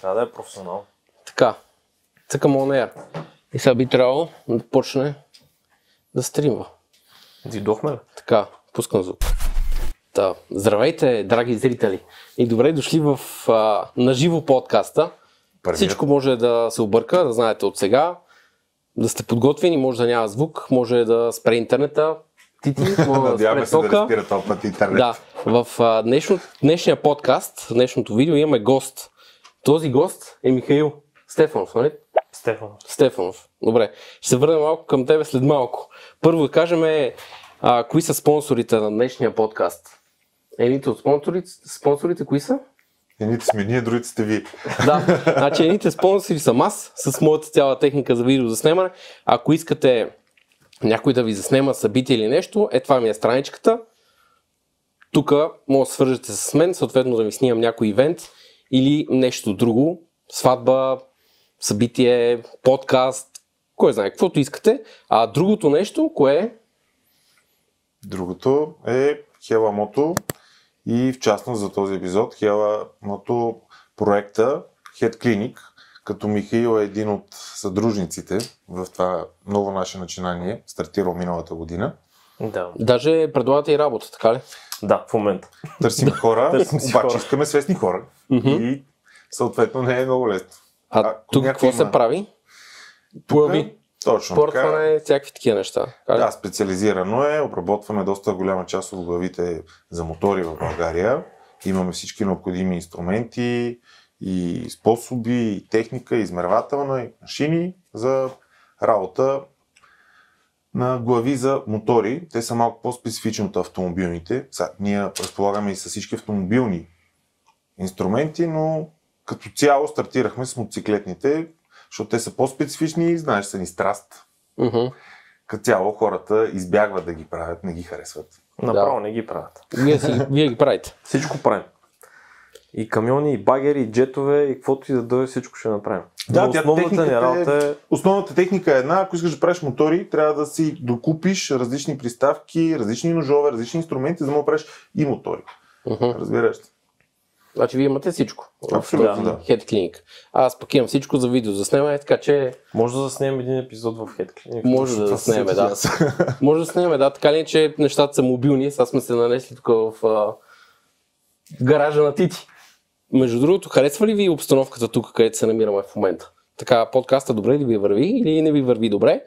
Трябва да е професионал. Така, цъкам on. И сега би трябвало да почне да стримва. Дидохме ли? Така, пускам звук. Та, здравейте, драги зрители. И добре дошли в а, наживо подкаста. Първият. Всичко може да се обърка, да знаете от сега. Да сте подготвени, може да няма звук, може да спре интернета. Тити, може да спре се да тока. спира този път интернет. Да, в а, днешно, днешния подкаст, в днешното видео имаме гост. Този гост е Михаил Стефанов, нали? Стефан. Стефанов. Добре, ще се върнем малко към тебе след малко. Първо да кажем а, кои са спонсорите на днешния подкаст. Едните от спонсорите, спонсорите кои са? Едните сме ние, другите сте ви. Да, значи едните спонсори съм аз, с моята цяла техника за видеозаснемане. Ако искате някой да ви заснема събитие или нещо, е това ми е страничката. Тук може да свържете с мен, съответно да ми снимам някой ивент или нещо друго. Сватба, събитие, подкаст, кой знае, каквото искате. А другото нещо, кое е? Другото е Хела Мото и в частност за този епизод Хела Мото проекта Head Clinic, като Михаил е един от съдружниците в това ново наше начинание, стартирал миналата година. Да. Даже предлагате и работа, така ли? Да, в момента. Търсим хора, Търсим си обаче хора. искаме свестни хора. И съответно не е много лесно. А, Ако тук какво се има- прави? Тук Плъви, Точно така. портване, всякакви такива неща. Да, специализирано е. Обработваме доста голяма част от главите за мотори в България. Имаме всички необходими инструменти и способи, и техника, и измервателна, и машини за работа на глави за мотори. Те са малко по-специфични от автомобилните. Сега, ние разполагаме и с всички автомобилни инструменти, но като цяло стартирахме с мотоциклетните, защото те са по-специфични и знаеш, са ни страст Мгм. като цяло хората избягват да ги правят, не ги харесват. Направо не ги правят. Вие, си, вие ги правите. Всичко правим. И камиони, и багери, и джетове, и каквото и да дойде, всичко ще направим. Да, Но тя основната ни е- работа е... Основната техника е една, ако искаш да правиш мотори, трябва да си докупиш различни приставки, различни ножове, различни инструменти, за да му правиш и мотори. Мгм. Разбираш? Значи вие имате всичко. в Абсолютно, да. Head Clinic. Аз пък имам всичко за видео заснемане, така че Може да заснемем един епизод в Head Clinic. може да се да. Може да заснемем, да. Така ли, че нещата са мобилни. Сега сме се нанесли тук в а, гаража на Тити. Между другото, харесва ли ви обстановката тук, където се намираме в момента? Така, подкаста добре ли ви върви или не ви върви добре?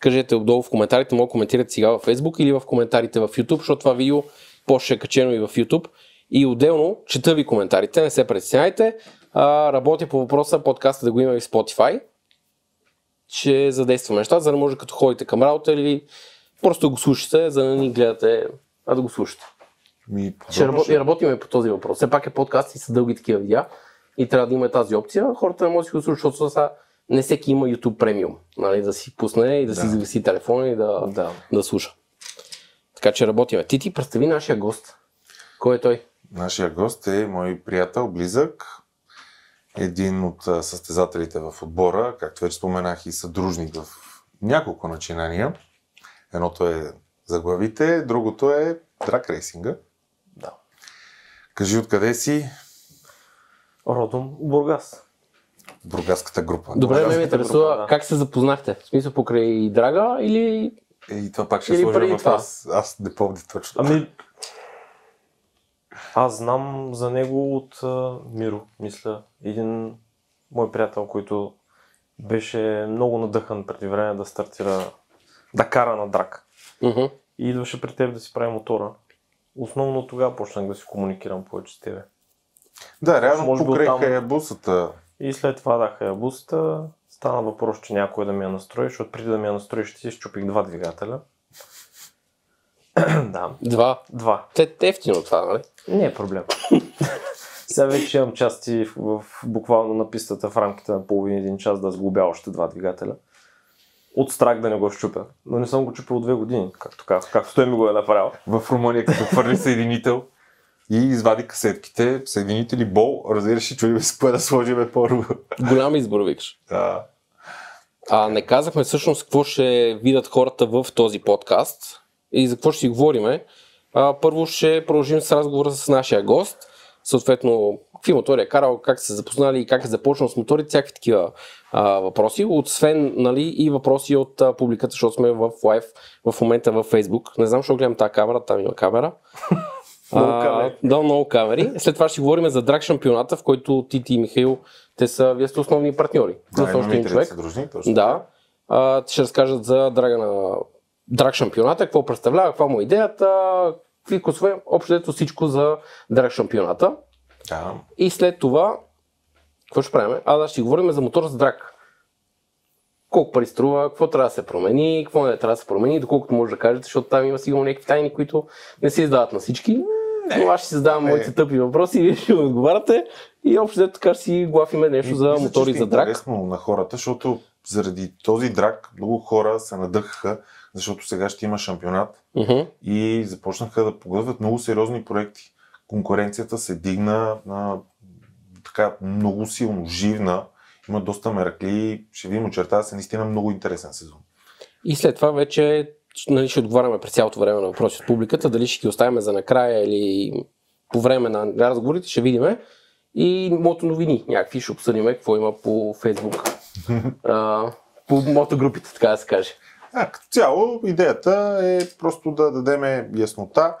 Кажете отдолу в коментарите, мога да коментирате сега във Facebook или в коментарите в YouTube, защото това видео после е качено и в YouTube. И отделно, чета ви коментарите, не се притеснявайте. А, работя по въпроса подкаста да го има и в Spotify. Ще задействаме неща, за да може като ходите към работа или просто го слушате, за да не ни гледате, а да го слушате. Ми, Ще работи, работим по този въпрос. Все пак е подкаст и са дълги такива видеа и трябва да има тази опция. Хората не могат да си го слушат, защото сега не всеки има YouTube премиум. Нали, да си пусне и да, си Да. зависи телефона и да, Да. да слуша. Така че работиме. Ти ти представи нашия гост. Кой е той? Нашия гост е мой приятел, близък, един от състезателите в отбора, както вече споменах и съдружник в няколко начинания. Едното е за главите, другото е драк рейсинга. Кажи откъде си? Родом Бургас. Бургаската група. Добре, ме ме Бургаската интересува група, да. как се запознахте. В смисъл покрай Драга или... Е, и това пак ще Или сложа преди в това? аз. Аз не помня точно. Ами, аз знам за него от а, Миро, мисля. Един мой приятел, който беше много надъхан преди време да стартира, да кара на драк. Мгм. И идваше при теб да си прави мотора. Основно тогава почнах да си комуникирам повече с тебе. Да, реално Може покрай оттам- Хаябусата. И след това даха я буста. Стана въпрос, че някой да ми я настрои, защото преди да ми я настрои, ще си щупих два двигателя. да, Два. два. Те ефтино това, нали? Не е проблем. Сега вече имам части в, в, буквално на пистата в рамките на половин един час да сглобя още два двигателя. От страх да не го щупя. Но не съм го чупил от две години, както, как, както той ми го е направил. В Румъния, като хвърли съединител и извади касетките, съединители, бол, разбираш и чудим с кое да сложим първо. Голям избор, викаш. Да. А не казахме всъщност какво ще видят хората в този подкаст и за какво ще си говориме. А, първо ще продължим с разговора с нашия гост. Съответно, какви мотори е карал, как се запознали, как е започнал с моторите, всякакви такива а, въпроси. Освен нали, и въпроси от а, публиката, защото сме в лайв в момента във Facebook. Не знам, защо гледам тази камера, там има камера. А, камери. Да, много камери. След това ще говорим за драг шампионата, в който Тити и Михаил, те са, вие сте основни партньори. Да, Плюс още един и човек. дружни, точно. Да. А, ще разкажат за драга на драг шампионата, какво представлява, каква му е идеята, какви косове, общо дето всичко за драг шампионата. Да. И след това, какво ще правим? А, да, ще говорим за мотор с драг. Колко пари струва, какво трябва да се промени, какво не трябва да се промени, доколкото може да кажете, защото там има сигурно някакви тайни, които не се издават на всички. Но аз ще си задавам Не. моите тъпи въпроси и вие ще ми отговаряте. И общо дето така ще си глафиме нещо за Мисля, мотори ще за е драг. интересно на хората, защото заради този драк много хора се надъхаха, защото сега ще има шампионат Мгм. и започнаха да поглъдват много сериозни проекти. Конкуренцията се дигна на така много силно, живна. Има доста меракли. Ще видим, очертава се наистина много интересен сезон. И след това вече нали, ще отговаряме през цялото време на въпроси от публиката, дали ще ги оставяме за накрая или по време на разговорите, ще видиме. И мото новини, някакви ще обсъдим какво има по Фейсбук. а, по мотогрупите, така да се каже. А, като цяло, идеята е просто да дадем яснота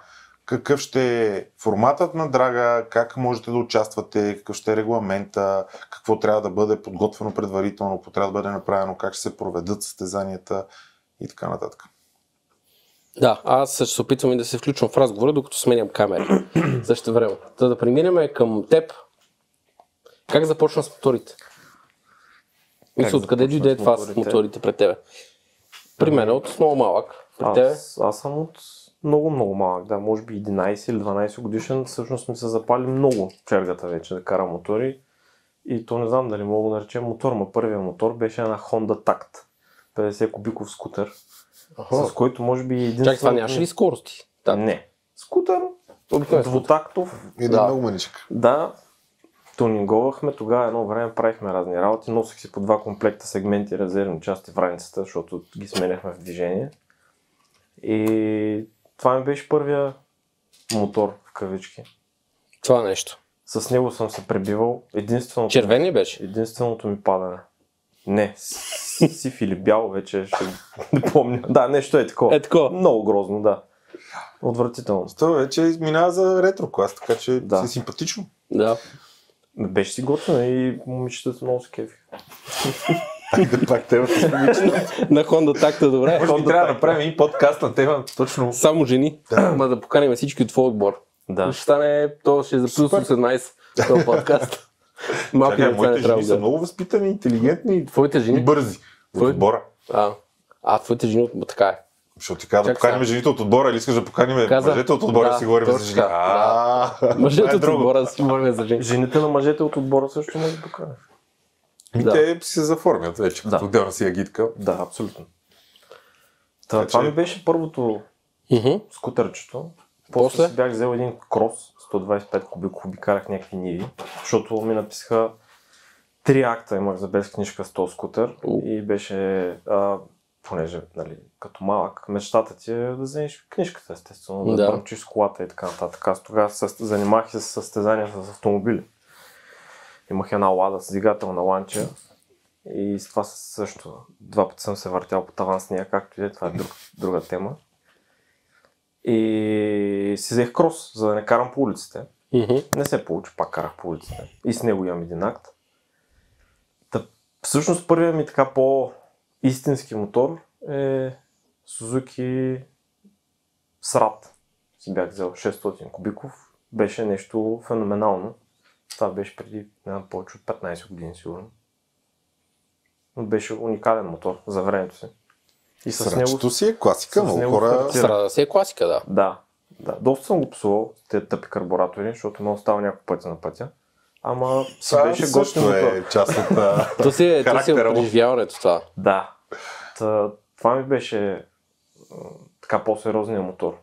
какъв ще е форматът на драга, как можете да участвате, какъв ще е регламента, какво трябва да бъде подготвено предварително, какво трябва да бъде направено, как ще се проведат състезанията и така нататък. Да, аз ще се опитвам и да се включвам в разговора, докато сменям камери. Също време. Та да преминем към теб. Как започна с моторите? Мисля, откъде дойде с това с моторите? пред тебе? При мен е от много малък. При тебе? Аз, аз съм от много, много малък, да, може би 11 или 12 годишен, всъщност ми се запали много чергата вече да карам мотори. И то не знам дали мога да наречем мотор, но първият мотор беше една Honda Tact, 50 кубиков скутер, Аха. с който може би един Чак това нямаше ли скорости? Да. Не. Скутер, Обикновен скутер. двутактов, И Да. да. много маничък. да, тунинговахме, тогава едно време правихме разни работи, носех си по два комплекта сегменти резервни части в раницата, защото ги сменяхме в движение. И това ми беше първия мотор в кавички. Това нещо. С него съм се пребивал. Единственото, Червен ли беше? единственото ми падане. Не, сив или бял вече ще не помня. Да, нещо е такова. Е, такова. Много грозно, да. Отвратително. То вече минава за ретро клас, така че Да. си симпатично. Да. Беше си готино и момичетата много се кефи. Пак темата с момичета. На Honda такта, добре. Може би трябва да направим и подкаст на тема точно. Само жени. Ма да поканим всички от твой отбор. Да. Ще стане, то ще е за плюс Супер. 18 този подкаст. Малки Чакай, моите трябва жени да са много възпитани, интелигентни Твоите и жени? бързи. От Твой- отбора. А, а твоите жени от така е. Защото ти каза да поканим сега. жените от отбора или искаш да поканим Каза- мъжете от отбора Да, да си говорим за жени. така, А, това Мъжете е от отбора да си говорим за жени. Жените на мъжете от отбора също може да поканят. Ми, Да. Те се заформят вече, като Да. отделна си агитка. Да, абсолютно. Та, Така това че- ми беше първото Мгм. скутърчето. После? После си бях взел един крос, 125 кубиков, обикарах някакви ниви, защото ми написаха три акта имах за без книжка с този скутер У. и беше, а, понеже нали, като малък, мечтата ти е да вземеш книжката, естествено, да, Да. с колата и така нататък. Аз тогава се занимавах и с състезания с автомобили. Имах една лада с двигател на ланча и с това също два пъти съм се въртял по таван с нея, както и е, това е друг, друга тема. И си взех крос, за да не карам по улиците. Мгм. Не се получи, пак карах по улиците. И с него имам един акт. Та, всъщност първият ми така по-истински мотор е Suzuki SRAT. Си бях взел 600 кубиков. Беше нещо феноменално. Това беше преди не знам, повече от 15 години сигурно. Но беше уникален мотор за времето си. И с него Срачето си е класика, с много него хора... Страда си е класика, да. Да, да. Доста съм го псувал тези тъпи карбуратори, защото ме е остава няколко пъти на пътя. Ама си Това беше готин мотор. е част от... а, То си е, то си е преживяването това. Да. Та, това ми беше така по-сериозният мотор.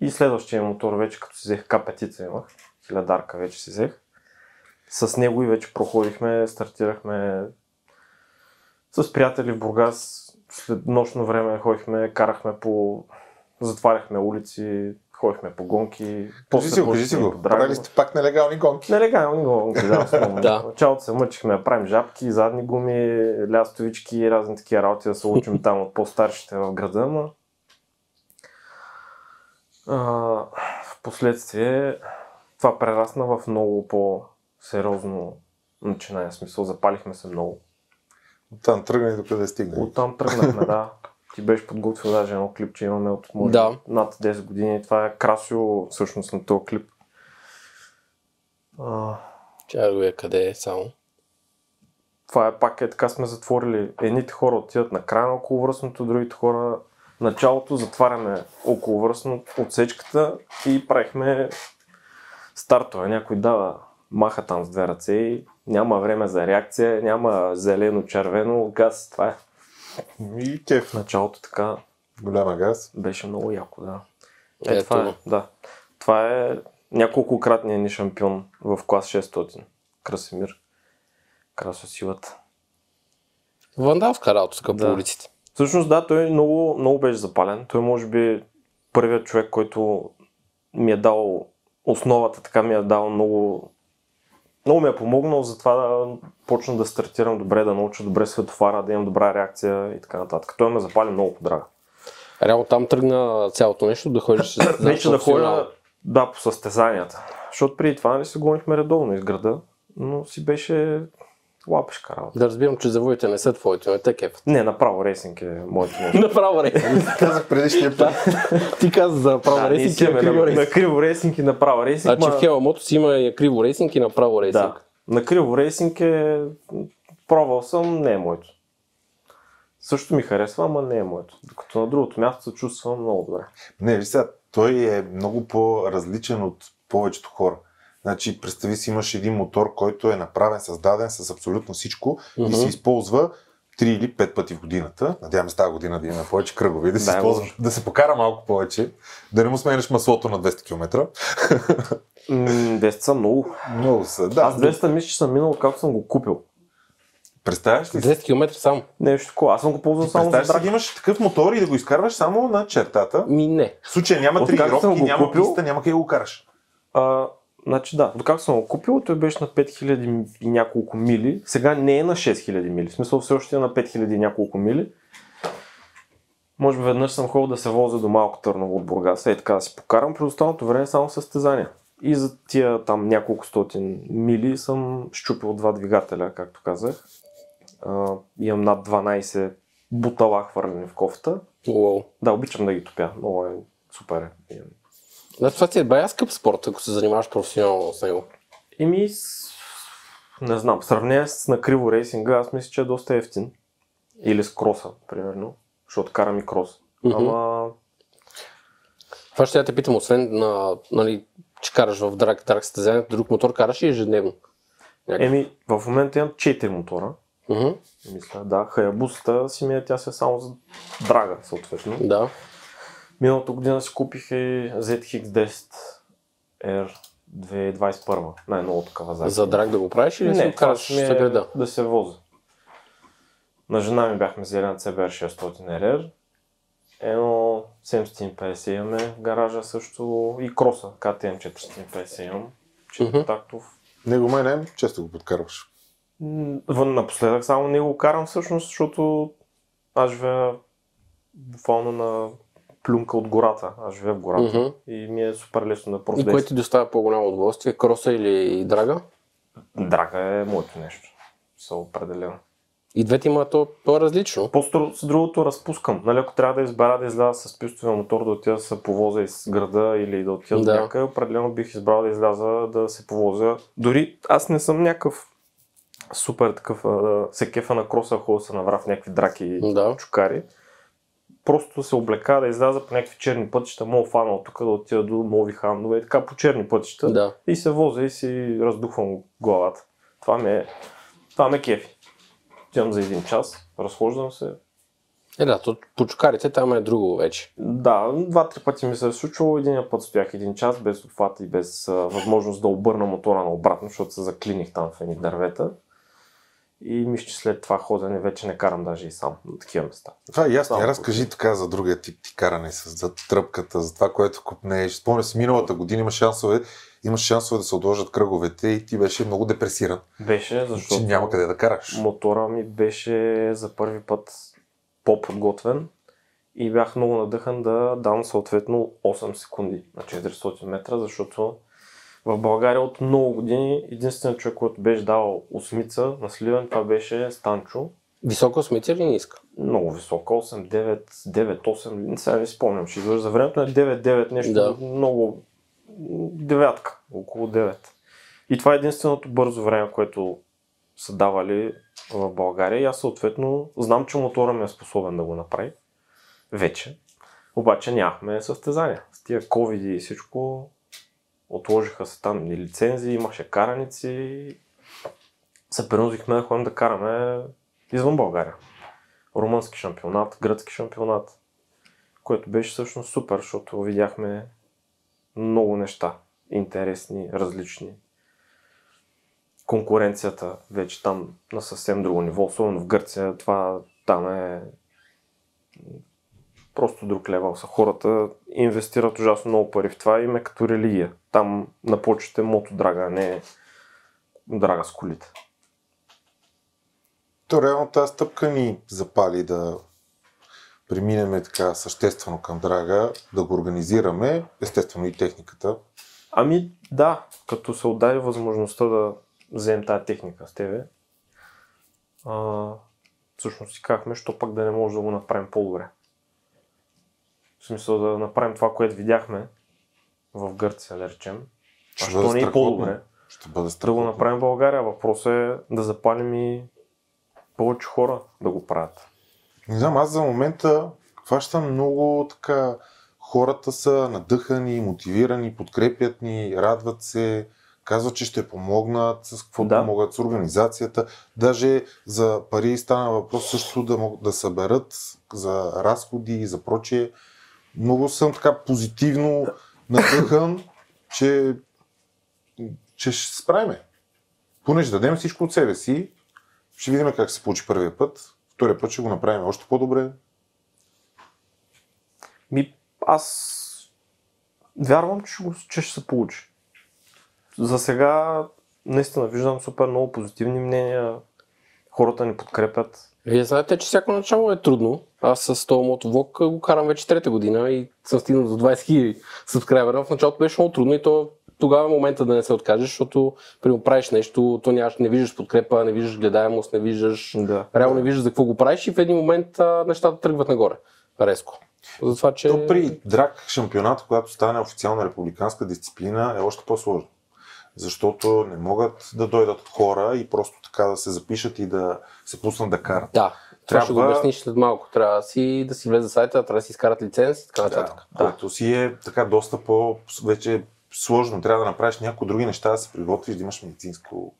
И следващия мотор вече, като си взех К5 имах, хилядарка вече си взех. С него и вече проходихме, стартирахме с приятели в Бургас. След нощно време ходихме, карахме по... Затваряхме улици, ходихме по гонки. Кажи си го, кажи си го. по. Правили сте пак нелегални гонки. Нелегални гонки, да, основно. Да. Началото се мъчихме да правим жабки, задни гуми, лястовички и разни такива работи да се учим там от по-старшите в града, но а, в последствие това прерасна в много по-сериозно начинание. Смисъл, запалихме се много. Там тръгна и докъде стигна. Оттам тръгнахме, да. Ти беше подготвил даже едно клипче, имаме от може Да. над 10 години. Това е красио всъщност на този клип. А, го е къде е само. това е пак е така сме затворили. Едните хора отиват на края на околовръстното, другите хора началото затваряме околовръстно отсечката и правихме стартове. Някой дава маха там с две ръце и няма време за реакция, няма зелено, червено, газ. Това е. И кеф. В началото така Голяма газ. беше много яко, да. Е, Ето. това е, да. Това е няколкократният ни шампион в клас 600. Красимир. Красо силата. Вандалска работа тук Да. по улиците. Всъщност да, той много, много беше запален. Той може би е първият човек, който ми е дал основата, така ми е дал много много ми е помогнал за това да почна да стартирам добре, да науча добре светофара, да имам добра реакция и така нататък. Той ме запали много по драга. Реално там тръгна цялото нещо да ходиш с Вече да ходя, да, по състезанията. Защото преди това нали се гонихме редовно из града, но си беше лапешка работа. Да разбирам, че завоите не са твоите, не те кеф. Не, направо рейсинг е моето нещо. Направо рейсинг. Казах предишния път. Ти каза за направо Да, рейсинг си и на криво на, на рейсинг. криво рейсинг и направо рейсинг. Значи ма- в Хела Мото си има и криво рейсинг и направо рейсинг. Да. На криво рейсинг е... Пробвал съм, не е моето. Също ми харесва, ама не е моето. Докато на другото място се чувствам много добре. Не, виж сега, той е много по-различен от повечето хора. Значи, представи си, имаш един мотор, който е направен, създаден с абсолютно всичко и Мгм. се използва 3 или 5 пъти в годината. Надяваме се тази година да има повече кръгови, да се, Да, използва, да се покара малко повече, да не му сменеш маслото на 200 км. М, 200 са много. Много са. Да, Аз 200 мисля, че съм минал както съм го купил. Представяш ли си? 200 км само. Нещо такова. Аз съм го ползвал само за драк. да имаш такъв мотор и да го изкарваш само на чертата. Ми не. В случая няма тренировки, няма купил- писта, няма къде да го караш. А, значи да, докато съм го купил, той беше на 5000 и няколко мили. Сега не е на 6000 мили. В смисъл все още е на 5000 и няколко мили. Може би веднъж съм ходил да се возя до Малко Търново от Бургас, е така да си покарам, през останалото време само състезания. И за тия там няколко стотин мили съм щупил два двигателя, както казах. А, имам над 12 бутала хвърлени в кофта. Уау. Да, обичам да ги топя. Много е супер. е. Да, това ти е бая скъп спорт, ако се занимаваш професионално с него. Еми, с... не знам, в сравнение с на криво рейсинга, аз мисля, че е доста ефтин. Или с кроса, примерно, защото карам и крос. Ама, Това ще я те питам, освен на, нали, че караш в драк, драк състезания, друг мотор караш и ежедневно. Някакъв. еми, в момента имам 4 мотора. Мисля, да, хаябусата си ми е, тя се е само за драга, съответно. Да. Миналата година си купих и ZX10 R 2021, най-ново такава задния. За драк да го правиш или Не, си го караш ми е града? да се воза. На жена ми бяхме взели на CBR 600 RR. Едно 750 имаме в гаража също и кроса, KTM 450 имам. Мгм. Четиритактов. Него май не, често го подкарваш. Вън Напоследък само не го карам всъщност, защото аз живея буквално на плюнка от гората. Аз живея в гората Мгм. и ми е супер лесно да И просто кое ти доставя по-голямо удоволствие? Кроса или драга? Драга е моето нещо. Са определено. И двете имат то по-различно. Просто с другото разпускам. Нали, ако трябва да избера да изляза с пистовия мотор, да отида да се повозя из града или да отида Да. някъде, определено бих избрал да изляза да се повозя. Дори аз не съм някакъв супер такъв, а, се кефа на кроса, ходя се навра в някакви драки и Да. чукари. Просто се облека да изляза по някакви черни пътища, мога фана от тук да отида до нови хандове и така по черни пътища. Да. И се возя и си раздухвам главата. Това ме, това ме кефи. Отивам за един час, разхождам се. Е, да, то, по чукарите там е друго вече. Да, два-три пъти ми се е случвало. Един път стоях един час без обхват и без а, възможност да обърна мотора на обратно, защото се заклиних там в едни дървета. И мисля, че след това ходене вече не карам даже и сам на такива места. Това е ясно. Само Разкажи така за другия тип ти каране, с, за тръпката, за това, което купнеш. Спомня си, миналата година има шансове, имаш шансове да се отложат кръговете и ти беше много депресиран, Беше, защото защото че няма къде да караш. мотора ми беше за първи път по-подготвен и бях много надъхан да дам съответно 8 секунди на 400 метра, защото в България от много години единственият човек, който беше дал осмица на сливен, това беше Станчо. Висока смица или ниска? Много висока, 8, 9, 9, 8, сега не спомням, ще излъжа. За времето на 9, 9 нещо Да. много, девятка, около 9. И това е единственото бързо време, което са давали в България и аз съответно знам, че мотора ми е способен да го направи вече. Обаче нямахме състезания. С тия COVID и всичко отложиха се там ни лицензии, имаше караници и се принудихме да ходим да караме извън България. Румънски шампионат, гръцки шампионат, което беше всъщност супер, защото видяхме много неща, интересни, различни. Конкуренцията вече там на съвсем друго ниво, особено в Гърция, това там е просто друг левел са. Хората инвестират ужасно много пари в това и ме като религия. Там на почвите мото драга, а не драга с колите. То реално тази стъпка ни запали да преминем така съществено към драга, да го организираме, естествено и техниката. Ами да, като се отдаде възможността да вземем тази техника с тебе, а, всъщност си казахме, що пък да не може да го направим по-добре. В смисъл да направим това, което видяхме в Гърция, да речем. А Ще що бъде не е по-добре? Ще бъде Да го направим в България. Въпросът е да запалим и повече хора да го правят. Не знам, аз за момента хващам много така, хората са надъхани, мотивирани, подкрепят ни, радват се, казват, че ще помогнат с каквото Да. да. могат с организацията. Даже за пари стана въпрос също да могат да съберат за разходи и за прочие. Много съм така позитивно надъхан, че, че ще се справиме. Поне ще дадем всичко от себе си, ще видим как се получи първия път. Втория път ще го направим още по-добре. Ми, аз вярвам, че че ще се получи. За сега наистина виждам супер много позитивни мнения. Хората ни подкрепят. Вие знаете, че всяко начало е трудно. Аз с този мотовлог го карам вече трета година и съм стигнал до 20 000 сабскрайбера. В началото беше много трудно и то тогава е момента да не се откажеш, защото примерно правиш нещо, то нямаш, не виждаш подкрепа, не виждаш гледаемост, не виждаш, Да. реално не виждаш за какво го правиш и в един момент а, нещата тръгват нагоре. Резко. Затова, че... То при драк шампионат, когато стане официална републиканска дисциплина, е още по-сложно. Защото не могат да дойдат хора и просто така да се запишат и да се пуснат да карат. Да, това ще го Трябва- обясниш след малко. Трябва да си, да си влезе в сайта, трябва да си изкарат лиценз и така нататък. Да, което си е така доста по вече сложно. Трябва да направиш някои други неща, да се приготвиш, да имаш медицинско.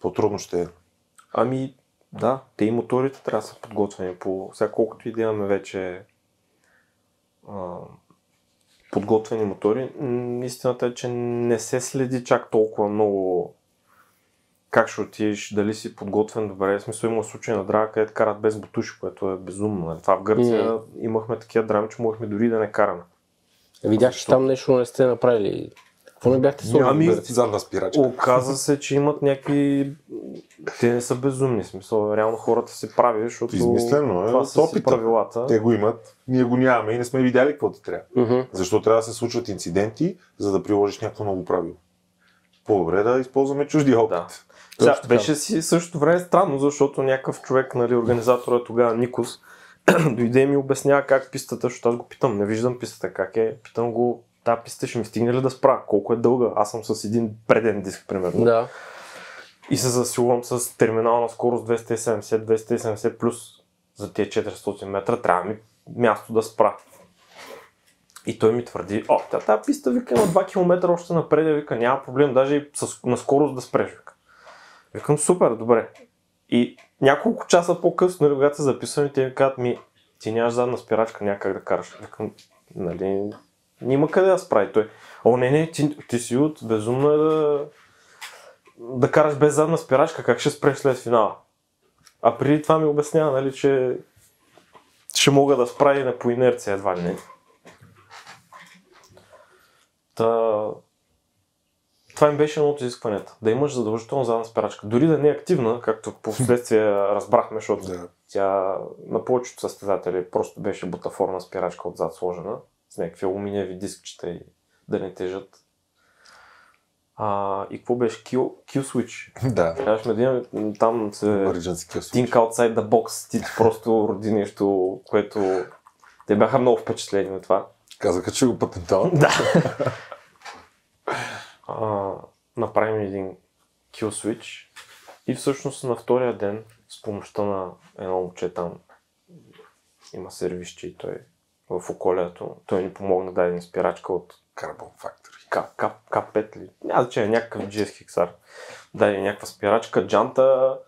По-трудно ще е. Ами, да, те и моторите трябва да са подготвени по... Сега колкото и да имаме вече а, подготвени мотори, истината е, че не се следи чак толкова много как ще отидеш, дали си подготвен добре. В смисъл има случаи на драга, където карат без бутуши, което е безумно. нали? Това в Гърция М. имахме такива драми, че можехме дори да не караме. Видях, че там нещо не сте направили. Какво не бяхте сложили? Ами, задна спирачка. Оказа се, че имат някакви... Те не са безумни, смисъл, реално хората се прави, защото Измислено е това са опита. правилата. Те го имат, ние го нямаме и не сме видяли какво ти трябва. Мгм. Защо трябва да се случват инциденти, за да приложиш някакво ново правило? По-добре да използваме чужди опит. Да. Сега, беше си също време странно, защото някакъв човек, нали, организатора тогава Никос, дойде и ми обяснява как пистата, защото аз го питам, не виждам пистата, как е, питам го, тази писта ще ми стигне ли да спра, колко е дълга, аз съм с един преден диск, примерно. Да. И се засилвам с терминална скорост 270-270 плюс за тези 400 метра, трябва ми място да спра. И той ми твърди, о, тя тази писта вика на 2 км още напред, вика, няма проблем, даже и с, на скорост да спреш, вика. Викам, супер, добре. И няколко часа по-късно, нали, когато се записваме, те ми казват ми, ти нямаш задна спирачка, няма как да караш. Викам, нали, няма къде да справи той. О, не, не, ти, ти си от безумно е да да караш без задна спирачка, как ще спреш след финала? А преди това ми обяснява, нали, че ще мога да спра на по инерция едва ли не. Та... Това им беше едно от изискванията. Да имаш задължително задна спирачка. Дори да не е активна, както в последствие разбрахме, защото Да. тя на повечето състезатели просто беше бутафорна спирачка отзад сложена, с някакви алуминиеви дискчета и да не тежат. А, и какво беше? Kill, kill switch. Да. Трябваше да имаме там се think outside the box. Ти просто роди нещо, което те бяха много впечатлени от това. Казаха, че го патентоват. Да. а, направим един kill switch и всъщност на втория ден с помощта на едно момче там има сервисче и той в околието, той ни помогна да даде спирачка от Carbon Factory. К, К, К5 ли? Няма значение, някакъв GS Hexar. Даде някаква спирачка, джанта.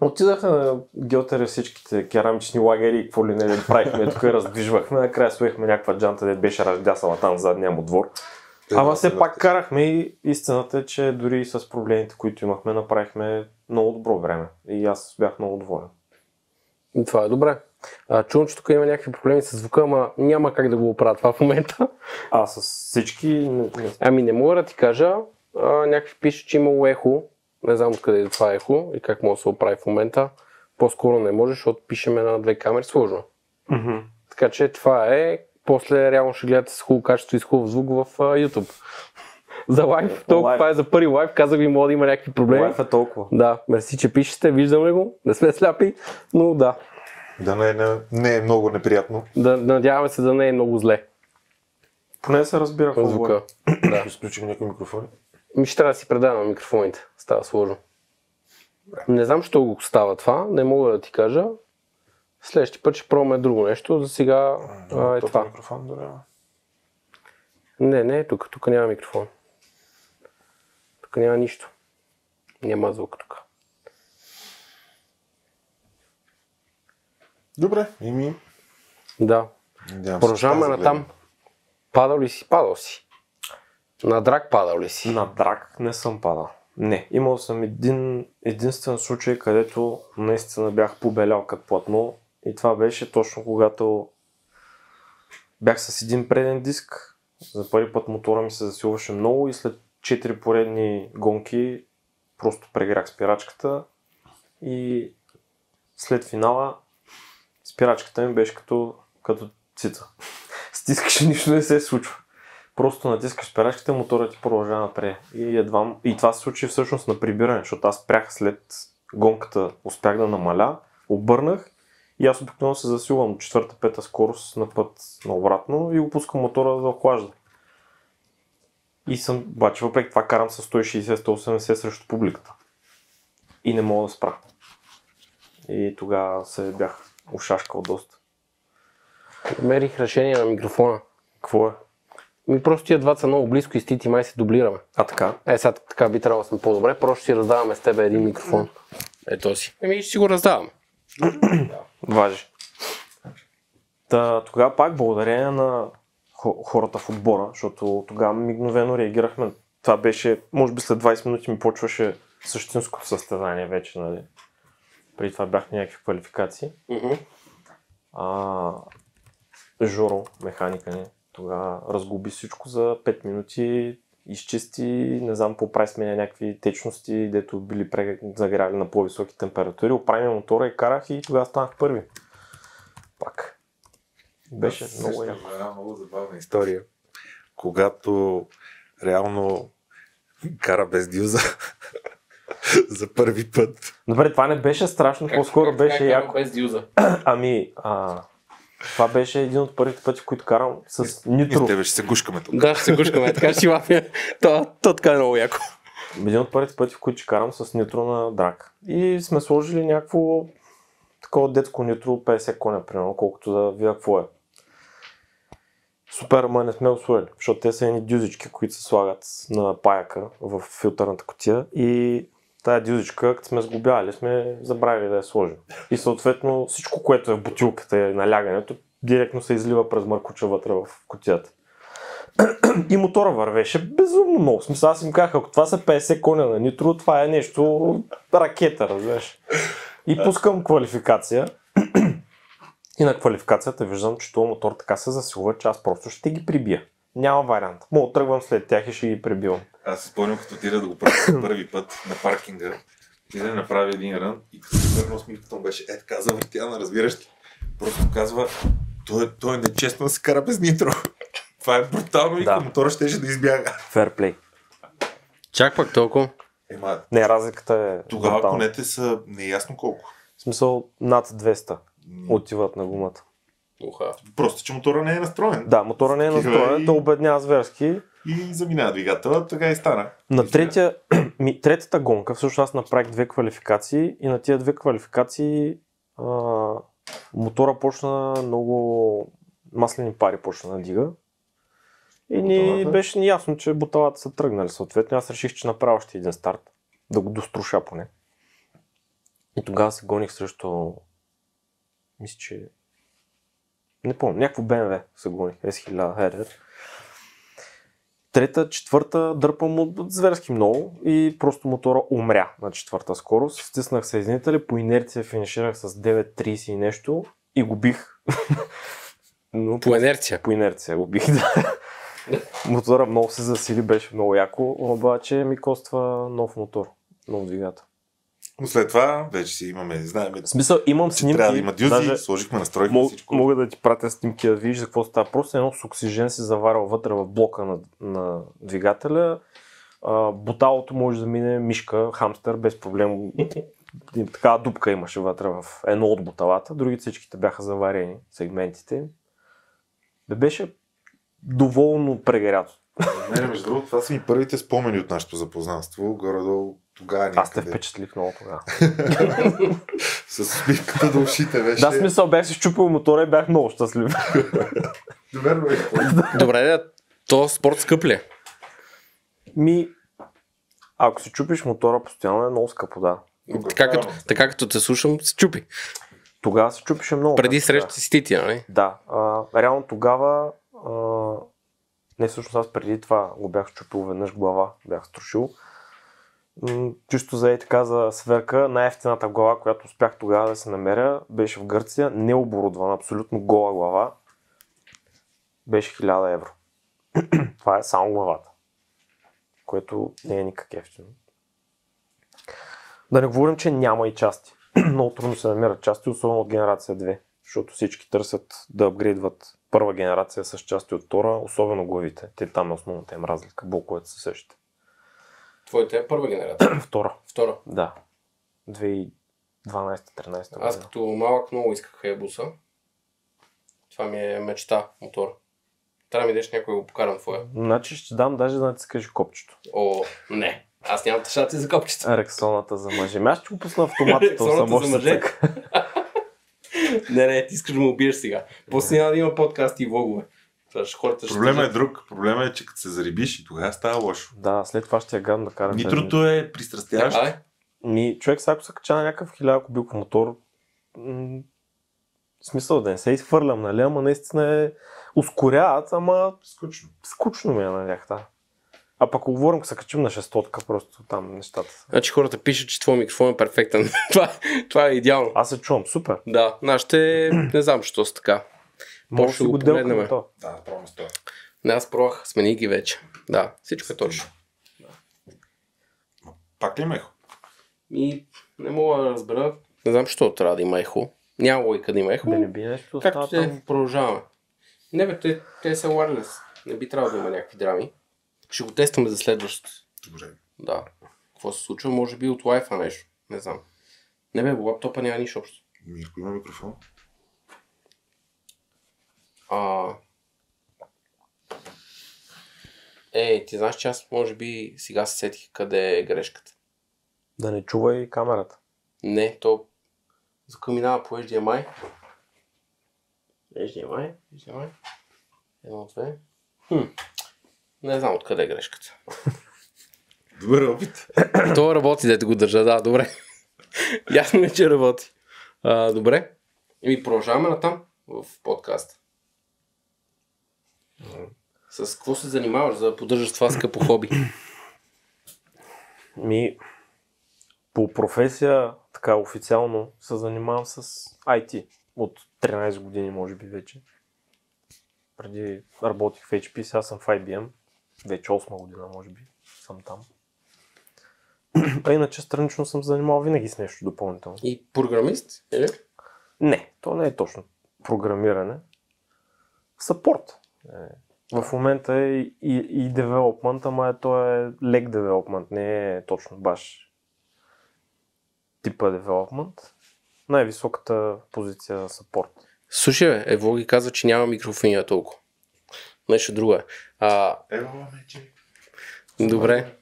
Отидаха на Геотера всичките керамични лагери и какво ли не да правихме, тук я раздвижвахме, накрая сложихме някаква джанта, де беше раздясала там в задния му двор. Ама все пак карахме и истината е, че дори с проблемите, които имахме, направихме много добро време. И аз бях много доволен. И това е добре. А, чувам, че тук има някакви проблеми с звука, ама няма как да го оправя това в момента. А с всички... Ами не мога да ти кажа. А, някакви пишат, че имало ехо. Не знам откъде е това ехо и как може да се оправи в момента. По-скоро не може, защото пишеме на две камери сложно. Мгм. Така че това е. После реално ще гледате с хубаво качество и с хубав звук в а, YouTube. за лайв, толкова това е за първи лайв. Казах ви, може да има някакви проблеми. Лайф е толкова. Да, мерси, че пишете, виждаме го, не сме сляпи, но да, Да не, не, не е много неприятно. да надяваме се да не е много зле Поне се разбира какво звука. да. Изключим някои микрофони. Ми ще трябва да си предавам микрофоните, става сложно. Не знам, що го става това, не мога да ти кажа. Следващия път ще пробваме друго нещо, за сега а, е това. микрофон дори. ама. Не, не, тук, тук няма микрофон. Тук няма нищо. Няма звук тук. Добре, и ми. Да. Надявам Продължаваме ще на гледам. там. Падал ли си? Падал си. На драк падал ли си? На драк не съм падал. Не, имал съм един единствен случай, където наистина бях побелял като платно и това беше точно когато бях с един преден диск. За първи път мотора ми се засилваше много и след 4 поредни гонки просто прегрях спирачката и след финала спирачката ми беше като, като цица. Стискаше, нищо не се случва. Просто натискаш спирачката, моторът ти продължава напред. И, едва, и това се случи всъщност на прибиране, защото аз спрях след гонката, успях да намаля, обърнах и аз обикновено се засилвам четвърта-пета скорост на път на обратно и го пускам мотора да охлажда. И съм, обаче въпреки това карам с 160-180 срещу публиката. И не мога да спра. И тогава се бях ушашкал доста. Мерих решение на микрофона. Какво е? Ми просто тия двата са много близко и с Тити май се дублираме. А така? Е, сега така би трябвало да сме по-добре, просто си раздаваме с тебе един микрофон. Ето си. Еми, ще си го раздавам. Важи. Та, тогава пак благодарение на хо- хората в отбора, защото тогава мигновено реагирахме. Това беше, може би след 20 минути ми почваше същинското състезание вече, нали. Преди това бях някакви квалификации. А, Жоро, механика ни, тогава разгуби всичко за 5 минути, изчисти, не знам, поправи сменя някакви течности, дето били загряли на по-високи температури, оправи мотора и карах и тогава станах първи. Пак. Беше много яко. Една много забавна история. Когато реално кара без дюза за първи път. Добре, това не беше страшно, по-скоро беше яко. Без дюза. Ами, а, това беше един от първите пъти, които карам с нитро. тебе ще се гушкаме тук. Да, ще се гушкаме, така ще лапя. То, то така е много яко. Един от първите пъти, в които карам с нитро на драк. И сме сложили някакво такова детско нитро, 50 коня, примерно, колкото да видя какво е. Супер, ама не сме освоили, защото те са едни дюзички, които се слагат на паяка в филтърната котия и тая дюзичка, като сме сглобявали, сме забравили да я сложим. И съответно всичко, което е в бутилката и налягането, директно се излива през мъркуча вътре в котията. и мотора вървеше безумно много. Смисъл, аз им казах, ако това са 50 коня на нитро, това е нещо ракета, разбираш. И пускам квалификация. И на квалификацията виждам, че този мотор така се засилва, че аз просто ще ги прибия. Няма вариант. Мога тръгвам след тях и ще ги прибивам. Аз си спомням, като отида да го правя за първи път на паркинга, и да направи един рън и като се върна усмивката му беше е така завъртяна, разбираш ли? Просто казва, той, той е нечестно да се кара без нитро. Това е брутално и Да. да. мотора щеше да избяга. Ферплей. Чак пак толкова. Ема, Не, разликата е тогава брутална. конете са неясно колко. В смисъл над 200 отиват на гумата. Уха. Просто, че мотора не е настроен. Да, мотора не е настроен, и- да обеднява зверски. И заминава двигателя, така и стана. На третия, ми, третата гонка, всъщност аз направих две квалификации и на тия две квалификации а, мотора почна много маслени пари почна да дига. И ни беше ни ясно, че буталата са тръгнали. Съответно аз реших, че направя още един старт. Да го доструша поне. И тогава се гоних срещу... Мисля, че... Не помня, някакво BMW се гоних. S1000 RR. Трета, четвърта дърпам от зверски много и просто мотора умря на четвърта скорост. Стиснах съединители, по инерция финиширах с 9.30 и нещо и го бих. Но По инерция. по инерция го бих, да. Мотора много се засили, беше много яко, обаче ми коства нов мотор, нов двигател. Но след това вече си имаме, знаем, В смисъл, имам че снимки, трябва да има дюзи, даже сложихме настройки мог, всичко. мога да ти пратя снимки да видиш за какво става. Просто едно с оксижен си заварил вътре в блока на, на двигателя. А, буталото може да мине мишка, хамстър, без проблем. И Такава дупка имаше вътре в едно от буталата, другите всичките бяха заварени, сегментите. Да беше доволно прегрято. Не, между другото, това са ми първите спомени от нашето запознанство. Горе-долу тогава Аз те впечатлих много тогава. С усмивката до ушите беше. Да, смисъл бях си щупил мотора и бях много щастлив. Верно е. Добре, да, то спорт скъп ли? Ми, ако си чупиш мотора постоянно е много скъпо, да. Така като, така като те слушам, се чупи. Тогава се чупише много. Преди среща си ти, нали? Да. А, реално тогава, а, не всъщност аз преди това го бях чупил веднъж глава, бях струшил. Чисто за и така за сверка, най-ефтината глава, която успях тогава да се намеря, беше в Гърция, необорудвана, абсолютно гола глава. Беше 1000 евро. Това е само главата. Което не е никак ефтино. Да не говорим, че няма и части. Много трудно се намират части, особено от генерация 2, защото всички търсят да апгрейдват първа генерация с части от втора, особено главите. Те там е основната им разлика, блоковете се същите. Твоята е първа генерация. Втора, Втора. да. 2012-13 Аз като малък много исках Hayabusa. Това ми е мечта, мотор. Трябва да ми дадеш някой го покарам твоя. Значи ще дам даже да натискаш копчето. О, не. Аз нямам тъщати за копчета. Рексоната за мъже. Ами Аз ще го пусна автомата, то Рексоната за мъже? Не, не, ти искаш да му убиеш сега. После няма да има подкасти и влогове. Това ще хората ще Проблема е друг. Проблема е, че като се зарибиш и тогава става лошо. Да, след това ще я гадно да карам. Нитрото е пристрастяващо. Така, ли? Ми, човек сега ако се кача на някакъв хиляда кубик мотор, м- смисъл да не се изхвърлям, нали, ама наистина е ускоряват, ама Скучно. скучно ми е на яхта. А пък говорим, се качим на шестотка, просто там нещата. Значи хората пишат, че твой микрофон е перфектен. това, това е идеално. Аз се чувам, супер. Да, нашите не знам, що са така. Може да си го погледнем. то. Да, направо с това. Не, аз пробвах, смени ги вече. Да, всичко е точно. Пак ли има ехо? И не мога да разбера, не знам, защо трябва да има ехо. Няма лойка да има ехо. Да не би нещо Както остава те там. продължаваме. Не бе, те, те са wireless. Не би трябвало да има някакви драми. Ще го тестваме за следващото. Добре. Да. Какво се случва? Може би от Wi-Fi нещо. Не знам. Не бе, лаптопа няма нищо общо. Мирко има микрофон. А... Е, ти знаеш, че аз може би сега се сетих къде е грешката. Да не чува и камерата. Не, то за кой минава по HDMI. HDMI, HDMI. Едно, две. Хм. Не знам откъде е грешката. Добър опит. То работи, дете го държа, да, добре. Ясно е, че работи. А, добре. И продължаваме натам в подкаста. С какво се занимаваш, за да поддържаш това скъпо хоби? Ми, по професия, така официално, се занимавам с IT. От 13 години, може би вече. Преди работих в HP, сега съм в IBM. Вече 8 година, може би, съм там. А иначе странично съм занимавал винаги с нещо допълнително. И програмист, или? Не, то не е точно програмиране. Съпорт. Е, В момента е и, и девелопмент, ама е, то е лек девелопмент, не е точно баш типа девелопмент. Най-високата позиция е съпорт. Слушай, бе, Ево ги казва, че няма микрофония толкова. Нещо друго е. А, Ево, мече. добре.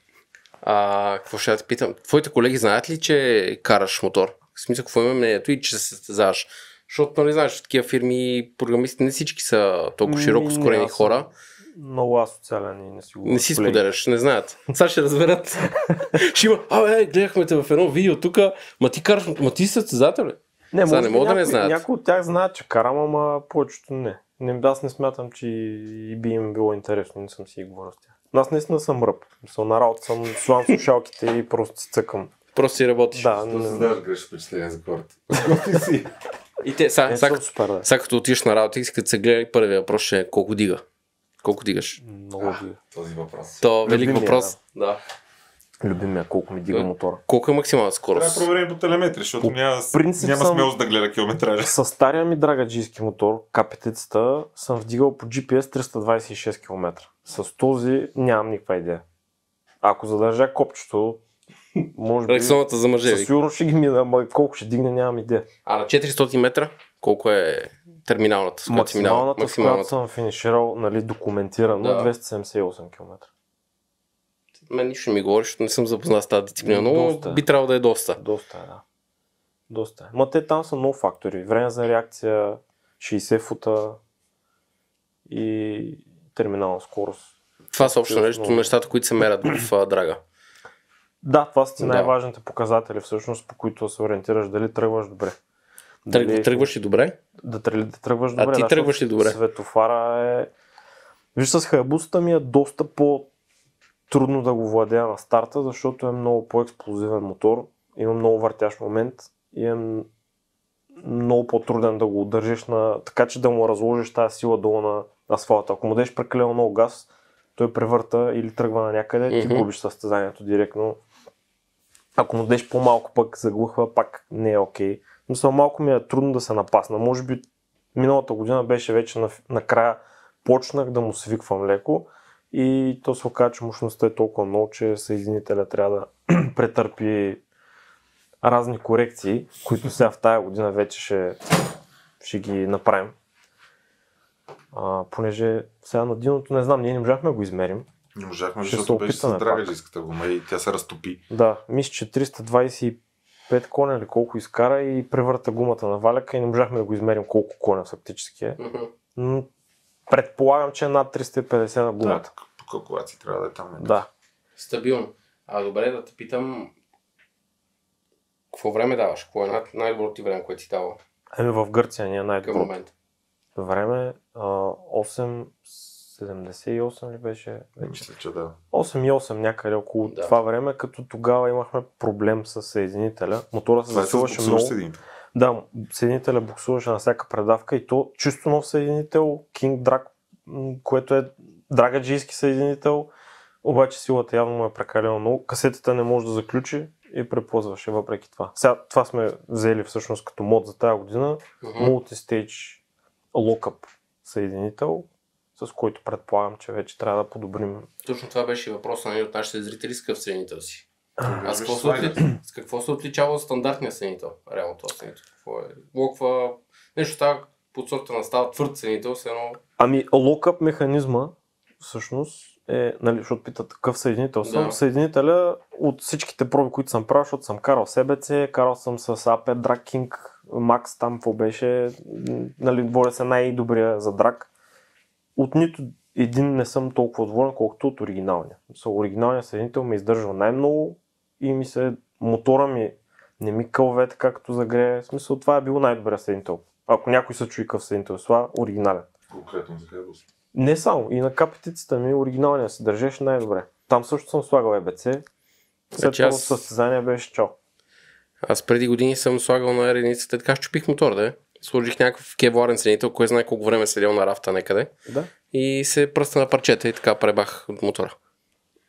А, какво ще я те питам? Твоите колеги знаят ли, че караш мотор? В смисъл, какво има мнението и че се състезаваш? Защото, нали знаеш, такива фирми, програмисти не всички са толкова широко не, скорени хора. Много асоциален и не си го Не си колеги. споделяш, не знаят. Сега ще разберат. ще има, абе, гледахме те в едно видео тук, ма ти караш, ма ти си състезател ли? Не, Сега може не би могат да не някои, знаят. Някои от тях знаят, че карам, ама повечето не. не. Аз не смятам, че и би им било интересно, не съм си и говорил с тях. Но Аз наистина съм ръб. Съм на работа, съм слам слушалките и просто си цъкам. Просто си работиш. Да, То не, създаваш грешно впечатление за хората. Си. И те, сега, не сега, съм супер, да. сега като отидеш на работа, и като се гледа първият въпрос ще е колко дига. Колко дигаш? Много ги. Този въпрос. То велик Любимия, въпрос. Да. Любимия, колко ми дига Да. мотора. Колко е максимална Трябва да скорост? проверим по телеметри, защото По няма, принцип няма съм- смелост да гледа километража. С стария ми драгаджийски мотор, капетицата, съм вдигал по GPS 326 км. С този нямам никаква идея. Ако задържа копчето, може би... Рексоната за мъже. Със сигурност ще ги мина, ама колко ще дигне, нямам идея. А на 400 метра, колко е терминалната? с минал? Максималната, с съм финиширал, нали, документирано, Да. 278 км. Мен нищо не ми говориш, защото не съм запознат с тази дисциплина, но Доста е. би трябвало да е доста. Доста е, да. Доста е. Ма те там са много фактори. Време за реакция, 60 фута и терминална скорост. Това са общо нещо, нещата, които се мерят в драга. Да, това са ти Да. най-важните показатели всъщност, по които да се ориентираш дали тръгваш добре. Тръг, Дали- тръгваш ли добре? Да, тръг, да тръгваш А добре. ти да, тръгваш ли добре? Светофара е... Виж, с хайбусата ми е доста по трудно да го владея на старта, защото е много по-експлозивен мотор, има много въртящ момент и е много по-труден да го удържиш на... така че да му разложиш тази сила долу на асфалта. Ако му дадеш прекалено много газ, той превърта или тръгва на някъде, ти Мгм. губиш състезанието директно. Ако му дадеш по-малко пък заглъхва, пак не е окей. Но само малко ми е трудно да се напасна. Може би миналата година беше вече на, накрая почнах да му свиквам леко и то се оказа, че мощността е толкова много, че съединителя трябва да претърпи разни корекции, които сега в тая година вече ще, ще ги направим. А, понеже сега на диното не знам, ние не можахме да го измерим. Не можахме, Ще се защото беше с опитаме драгаджийската гума и тя се разтопи. Да, мисля, че 325 коня или колко изкара и превърта гумата на валяка и не можахме да го измерим колко коня фактически е. Но предполагам, че е над 350 на гумата. Да, калкулации трябва да е там. Да. Стабилно. А добре да те питам, какво време даваш? Какво е най- най-доброто ти време, което си дава Еми в Гърция ни е към най-доброто момента? време. А, 8,78 ли беше? Мисля, че да. 8,8 някъде около Да. това време, като тогава имахме проблем с съединителя. Мотора се е засилваше буксуващ много. съединител. Да, съединителя буксуваше на всяка предавка и то чисто нов съединител, King Drag, което е драгаджийски съединител, обаче силата явно му е прекалено много. Касетата не може да заключи и преплъзваше въпреки това. Сега това сме взели всъщност като мод за тази година. Мгм. Multi-stage lockup съединител, с който предполагам, че вече трябва да подобрим. Точно това беше и въпросът на един от нашите зрители с какъв съединител си. А с какво, се отли... с какво се отличава от стандартния съединител? Реално този съединител. Какво е? Локва... Нещо става под сорта на става твърд съединител, с едно... Ами, локъп механизма, всъщност, е, нали, защото питат какъв съединител съм. Да. Съединителя от всичките проби, които съм правил, защото съм карал с EBC, карал съм с AP Drag King, Max там, какво беше, нали, водя се най-добрия за драк. От нито един не съм толкова доволен, колкото от оригиналния. Со оригиналният съединител ме издържа най-много и ми се, мотора ми не ми кълве така като загрее. В смисъл, това е било най-добрият съединител. Ако някой се чуи какъв съединител, е това оригинален. Конкретно за. Не само, и на капетицата ми оригиналния се държеше най-добре. Там също съм слагал ЕБЦ. След Значи това аз- състезание беше чао. Аз преди години съм слагал на единицата, така щупих мотор, да е. Сложих някакъв кевларен ценител, кой знае колко време е седял на рафта някъде. Да. И се пръста на парчета и така пребах от мотора.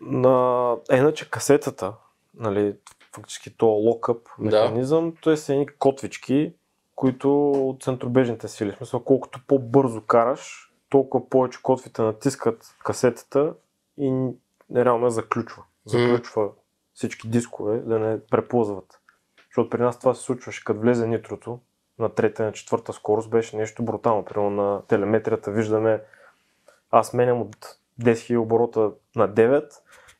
На... Е, иначе касетата, нали, фактически то локъп Да. механизъм, той са едни котвички, които от центробежните сили. В смисъл, колкото по-бързо караш, толкова повече котвите натискат касетата и реално я заключва. Заключва всички дискове да не преплъзват. Защото при нас това се случваше, като влезе нитрото на трета на четвърта скорост, беше нещо брутално. Примерно на телеметрията виждаме, аз меням от 10 000 оборота на 9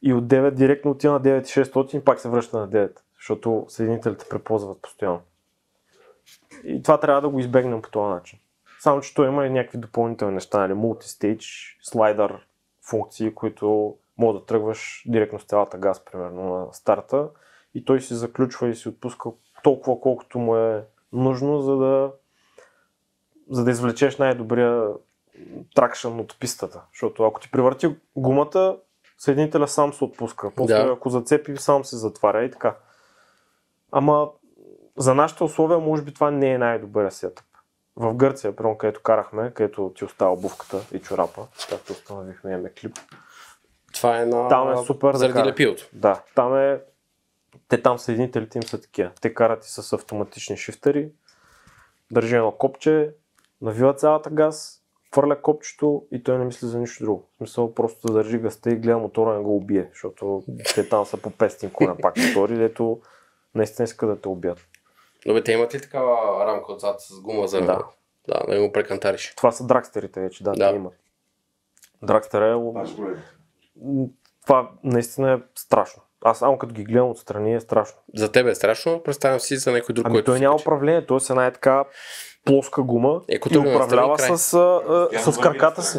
и от 9 директно отива на 9600 и пак се връща на 9, защото съединителите преползват постоянно. И това трябва да го избегнем по този начин. Само, че той има и някакви допълнителни неща, нали, мултистейдж, слайдър функции, които може да тръгваш директно с цялата газ, примерно, на старта и той си заключва и си отпуска толкова, колкото му е нужно, за да, за да извлечеш най-добрия тракшън от пистата. Защото ако ти превърти гумата, съединителя сам се отпуска. После Да. ако зацепи, сам се затваря и така. Ама за нашите условия, може би това не е най-добър сетъп. В Гърция, примерно, където карахме, където ти остава обувката и чорапа, както установихме, имаме клип. Това е на... Там е супер да Заради кара. лепилото. Да, там е... Те там съединителите им са такива. Те карат и с автоматични шифтери, държи едно копче, навива цялата газ, хвърля копчето и той не мисли за нищо друго. В смисъл просто да държи газта и гледа мотора не го убие, защото те там са по 500 коня пак мотори, дето наистина искат да те убият. Добре, те имат ли такава рамка отзад с гума за... Да. Да, да не го прекантариш. Това са дракстерите вече, да, Да. те имат. Дракстер е... Това наистина е страшно. Аз само като ги гледам отстрани е страшно. За тебе е страшно, представям си за някой друг, Ами който той няма управление, той е една е така плоска гума Е, и го управлява с, а, с върви краката си.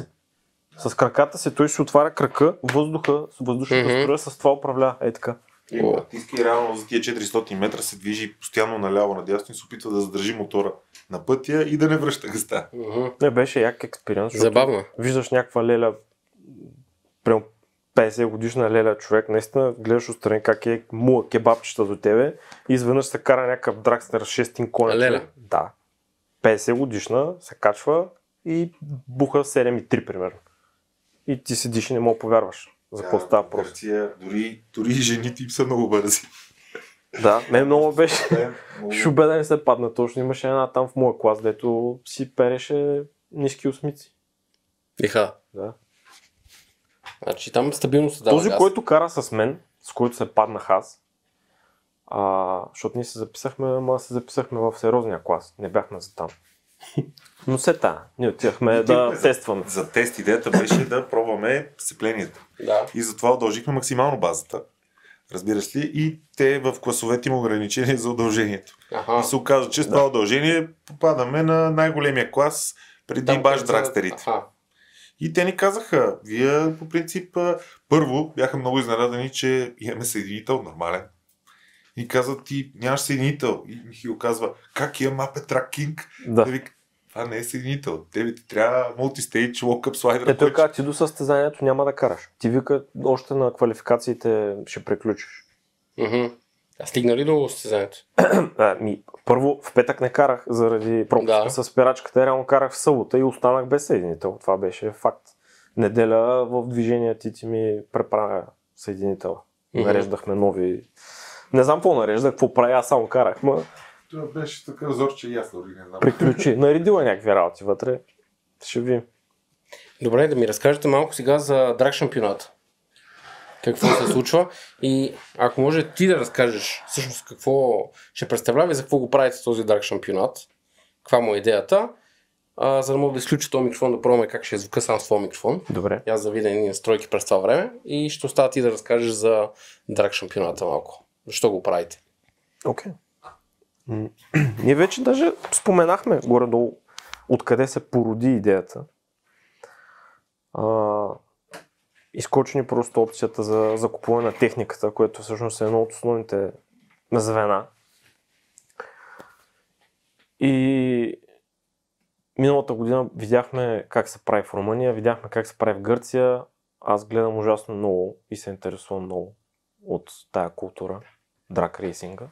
С краката си той си отваря крака, въздуха, с въздушната Мгм. струя, с това управлява. Е така. И О. натиска и реално за тия 400 метра се движи постоянно наляво надясно и се опитва да задържи мотора на пътя и да не връща гъста. Не беше як експериенс, защото Забавно. виждаш някаква леля, прямо 50 годишна леля човек, наистина гледаш отстрани как е мула кебабчета до тебе и изведнъж се кара някакъв дракстер 6 коня. Леля? Да. 50 годишна се качва и буха 7,3 примерно. И ти седиш и не мога да повярваш за какво става просто. Гърция, дори, дори и жените им са много бързи. Да, мен много беше много- шубе да не се падна точно. Имаше една там в моя клас, дето си переше ниски осмици. Иха. Да. Значи там стабилно се дава Този, газ. който кара с мен, с който се паднах аз, а, защото ние се записахме, ама се записахме в сериозния клас. Не бяхме за там. Но се та, ние отивахме да за- тестваме. За тест идеята беше да пробваме сцеплението. Да. И затова удължихме максимално базата. Разбираш ли? И те в класовете има ограничение за удължението. Аха. И се оказа, че с това удължение попадаме на най-големия клас преди Там, баш драгстерите. Аха. И те ни казаха, вие по принцип първо бяха много изненадани, че имаме съединител нормален. И казват ти нямаш съединител. И Михил казва, как имам Track King? Да. Те вика, това не е съединител. Тебе ти трябва мултистейдж, локъп слайдер. Е, той каза, ти до състезанието няма да караш. Ти вика, още на квалификациите ще приключиш. Мгм. А стигна ли до състезанието? А, ми, първо, в петък не карах заради пробката Да. с спирачката. Реално карах в събота и останах без съединител. Това беше факт. Неделя в движение ти, ти ми преправя съединител. Нареждахме нови... Не знам какво нареждах, какво правя, аз само карах, ма Това беше така зор, че и аз дори не знам. приключи. Наредила някакви работи вътре. Ще видим. Добре, да ми разкажете малко сега за драг шампионата. Какво се случва и ако може ти да разкажеш всъщност какво ще представлява и за какво го правите този драг шампионат, каква му е идеята, а, за да мога да изключа този микрофон, да пробваме как ще е звука сам с този микрофон. Добре. И аз да видя едни настройки през това време и ще остава ти да разкажеш за драг шампионата малко. Защо го правите? Окей. М, Ние вече даже споменахме горе-долу откъде се породи идеята. А, изкочи ни просто опцията за закупуване на техниката, което всъщност е едно от основните звена. И миналата година видяхме как се прави в Румъния, видяхме как се прави в Гърция. Аз гледам ужасно много и се интересувам много от тая култура, драк рейсинга.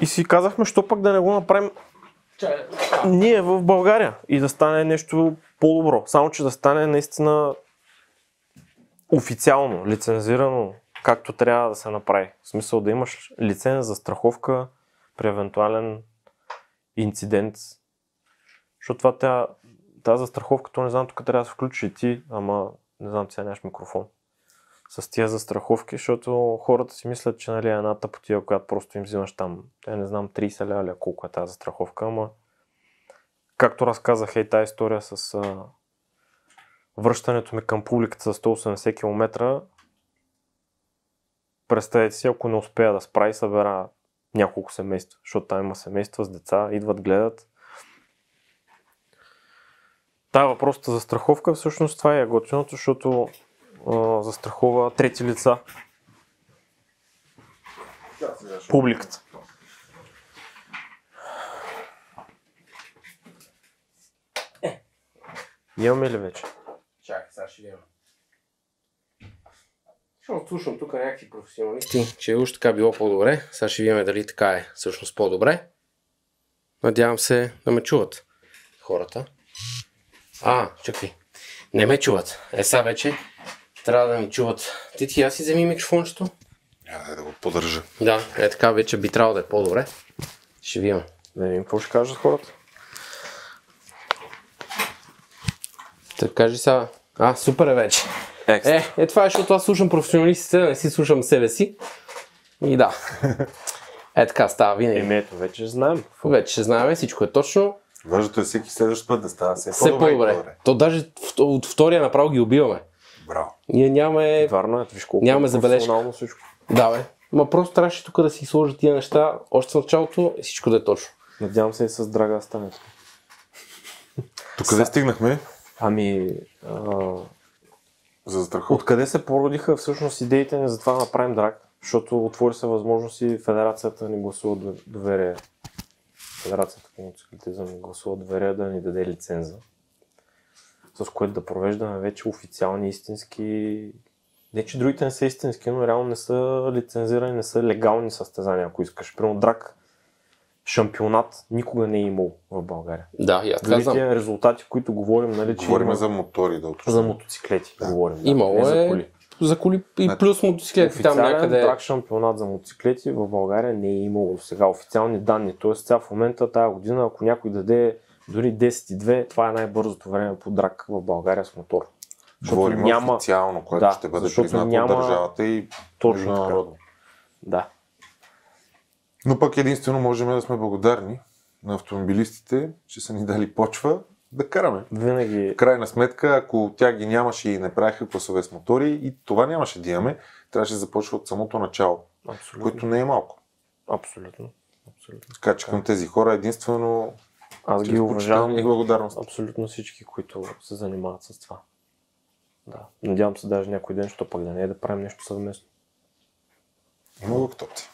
И си казахме, що пък да не го направим ние в България и да стане нещо по-добро. Само, че да стане наистина официално, лицензирано, както трябва да се направи. В смисъл да имаш лиценз за страховка при евентуален инцидент. Защото това тя, тази застраховка, то не знам, тук трябва да се включи и ти, ама не знам, сега нямаш микрофон. С тия застраховки, защото хората си мислят, че нали, е една тъпотия, която просто им взимаш там, я не знам, 30 лева ли, е, колко е тази застраховка, ама както разказах и тази история с а, връщането ми към публиката за 180 км, представете си, ако не успея да спра и събера няколко семейства, защото там има семейства с деца, идват, гледат. Тая въпросата за страховка, всъщност това е готиното, защото а, застрахова трети лица. Публиката. Имаме ли вече? Чакай, сега ще видим. Защото слушам тук някакви професионалисти, че уж така било по-добре. Сега ще видим дали така е всъщност по-добре. Надявам се да ме чуват хората. А, чакай. Не ме чуват. Е, сега вече трябва да ми чуват. Ти ти, аз си вземи микрофончето. Няма да го поддържа. Да, е така вече би трябвало да е по-добре. Ще видим. Да видим какво ще кажат хората. Така кажи сега. А, супер е вече. Е, е това е, защото аз слушам професионалистите, не си слушам себе си. И да. Е така става винаги. Еми ето, вече знаем. Вече ще знаем, всичко е точно. Важното е всеки следващ път да става все, Все по-добре. То даже от втория направо ги убиваме. Браво. Ние нямаме... Вярно е, виж колко Нямаме забележка. всичко. Да, бе. Ма просто трябваше тук да си сложат тия неща още в началото и всичко да е точно. Надявам се и с Драга стане. Тук къде стигнахме? Ами, а, За застраховка. откъде се породиха всъщност идеите ни за това да направим драк? Защото отвори се възможност и Федерацията ни гласува до- доверие. Федерацията по мотоциклетизъм ни гласува доверие да ни даде лиценза. С което да провеждаме вече официални истински... Не, че другите не са истински, но реално не са лицензирани, не са легални състезания, ако искаш. Примерно драк шампионат никога не е имал в България. Да, и аз Дори знам. тия резултати, които говорим, нали, че Говорим има, за мотори да уточним. за мотоциклети. Да. Говорим, да, Имало не за е коли. за коли и Значи, плюс мотоциклети там Официален някъде. драк шампионат за мотоциклети в България не е имало до сега официални данни. Тоест сега в момента тази година, ако някой даде дори 10,2, това е най-бързото време по драк в България с мотор. Защото Говорим няма- официално, което Да, ще бъде признато няма- от държавата и Точно така. международно. Да. Но пък единствено можем да сме благодарни на автомобилистите, че са ни дали почва да караме. Винаги В крайна сметка, ако тя ги нямаше и не правиха класове с мотори, и това нямаше да имаме, трябваше да започва от самото начало, Абсолютно. което не е малко. Абсолютно. Абсолютно. Така че към тези хора единствено Аз ги уважавам и благодарност. абсолютно всички, които се занимават с това. Да. Надявам се даже някой ден, що пък да не е да правим нещо съвместно. Има го като опция.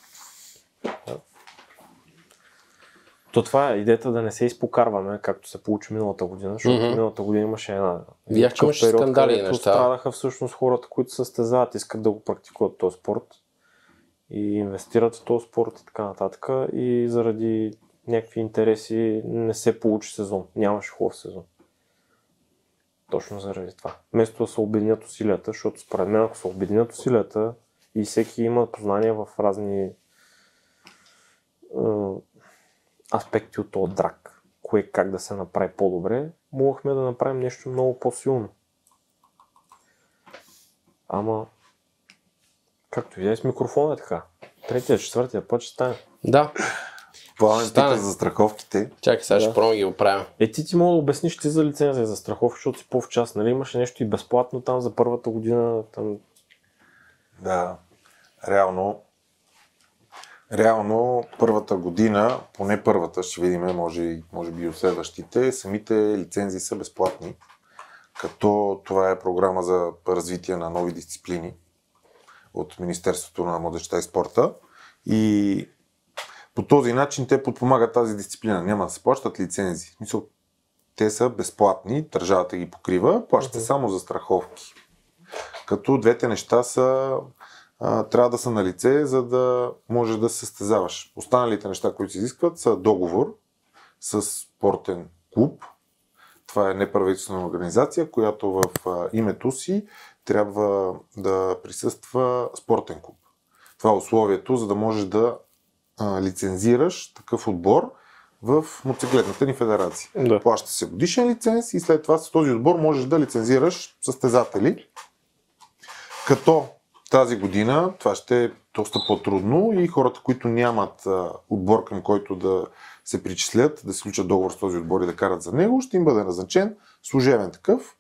То това е идеята да не се изпокарваме, както се получи миналата година, защото Мгм. миналата година имаше една. Видях, че имаше скандали и където неща. Страдаха всъщност хората, които състезават, искат да го практикуват този спорт и инвестират в този спорт и така нататък. И заради някакви интереси не се получи сезон. Нямаше хубав сезон. Точно заради това. Вместо да се обединят усилията, защото според мен ако се обединят усилията и всеки има познания в разни аспекти от този драк, кое как да се направи по-добре, могахме да направим нещо много по-силно. Ама, както видя, с микрофона е така. Третия, четвъртия път ще стане. Да, Пламен Стане. пита за страховките. чакай, сега Да. ще пробвам ги оправя. Е, ти ти мога да обясниш ти за лицензия за страховка, защото си по-в час, нали? Имаше нещо и безплатно там за първата година. Там... Да, реално, реално първата година, поне първата, ще видим, може, може би и от следващите, самите лицензии са безплатни, като това е програма за развитие на нови дисциплини от Министерството на младежта и спорта. И По този начин те подпомагат тази дисциплина. Няма да се плащат лицензи. В смисъл, те са безплатни, държавата ги покрива, плаща Мгм. само за страховки. Като двете неща са, а, трябва да са на лице, за да можеш да се състезаваш. Останалите неща, които се изискват, са договор с спортен клуб. Това е неправителствена организация, която в а, името си трябва да присъства спортен клуб. Това е условието, за да можеш да а, лицензираш такъв отбор в мотоциклетната ни федерация. Да. Плаща се годишен лиценз и след това с този отбор можеш да лицензираш състезатели. Като тази година това ще е доста по-трудно и хората, които нямат отбор към който да се причислят, да се случат договор с този отбор и да карат за него, ще им бъде назначен служебен такъв.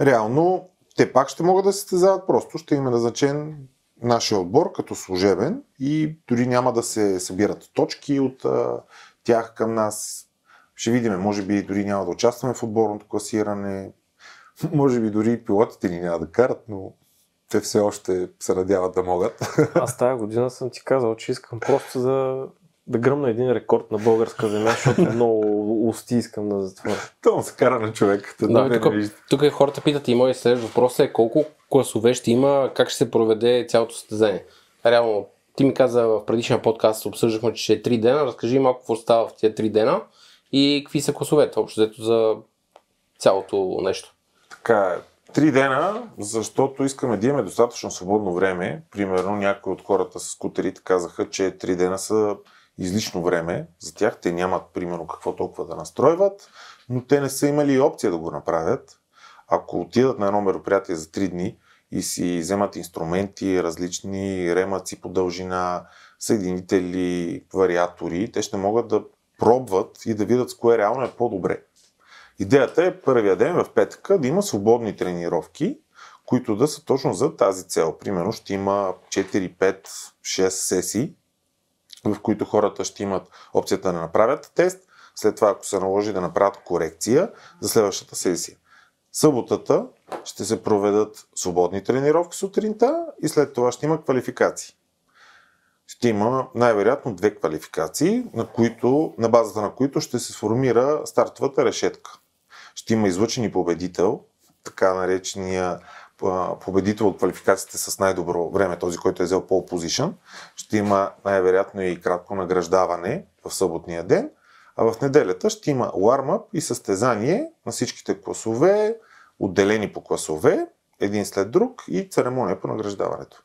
Реално те пак ще могат да се състезават, просто ще им е назначен нашия отбор като служебен и дори няма да се събират точки от а, тях към нас. Ще видим, може би дори няма да участваме в отборното класиране, може би дори пилотите ни няма да карат, но те все още се надяват да могат. Аз тази година съм ти казал, че искам просто за да гръмна един рекорд на българска земя, защото много усти искам да затворя. То се кара на човек. Да, Да, тук, не тук е хората питат и моят следващ въпрос е колко класове ще има, как ще се проведе цялото състезание. Реално, ти ми каза в предишния подкаст, обсъждахме, че ще е 3 дена. Разкажи малко какво става в тези 3 дена и какви са класовете, общо взето за цялото нещо. Така е. Три дена, защото искаме да имаме достатъчно свободно време. Примерно някои от хората с скутерите казаха, че три дена са излишно време за тях. Те нямат, примерно, какво толкова да настройват, но те не са имали опция да го направят. Ако отидат на едно мероприятие за три дни и си вземат инструменти, различни ремъци по дължина, съединители, вариатори, те ще могат да пробват и да видят с кое реално е по-добре. Идеята е първия ден в петъка да има свободни тренировки, които да са точно за тази цел. Примерно ще има 4, 5, 6 сесии, в които хората ще имат опцията да направят тест, след това ако се наложи да направят корекция за следващата сесия. Съботата ще се проведат свободни тренировки сутринта и след това ще има квалификации. Ще има най-вероятно две квалификации, на, които, на базата на които ще се сформира стартовата решетка. Ще има излъчени победител, така наречения победител от квалификациите с най-добро време, този, който е взел pole position. Ще има най-вероятно и кратко награждаване в съботния ден, а в неделята ще има warm-up и състезание на всичките класове, отделени по класове, един след друг и церемония по награждаването.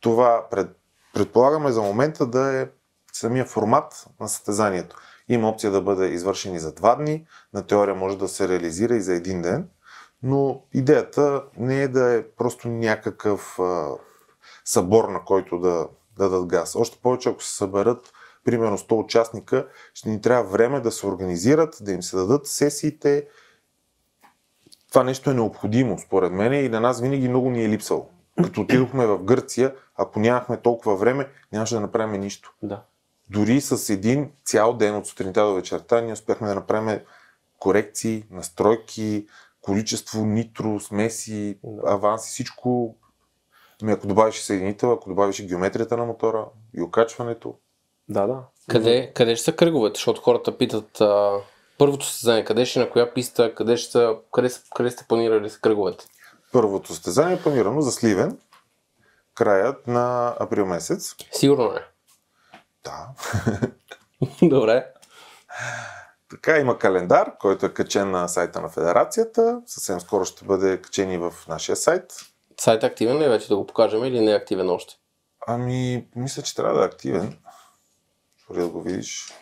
Това пред, предполагаме за момента да е самия формат на състезанието. Има опция да бъде извършен и за два дни, на теория може да се реализира и за един ден, но идеята не е да е просто някакъв а, събор, на който да, да дадат газ. Още повече, ако се съберат примерно 100 участника, ще ни трябва време да се организират, да им се дадат сесиите. Това нещо е необходимо, според мен, и на нас винаги много ни е липсало. Като отидохме в Гърция, ако нямахме толкова време, нямаше да направим нищо. Да. Дори с един цял ден от сутринта до вечерта ние успяхме да направим корекции, настройки, количество нитро, смеси, аванси, всичко. Ами ако добавиш съединител, ако добавиш геометрията на мотора и окачването. Да, да. Къде, къде ще са кръговете? Защото хората питат а, първото състезание, къде ще е, на коя писта, къде, ще са, къде, са- къде сте планирали с кръговете? Първото състезание е планирано за Сливен, краят на април месец. Сигурно не. Да. Добре. Така има календар, който е качен на сайта на Федерацията. Съвсем скоро ще бъде качен и в нашия сайт. Сайт активен ли е вече да го покажем или не е активен още? Ами, мисля, че трябва да е активен. Дори да го видиш.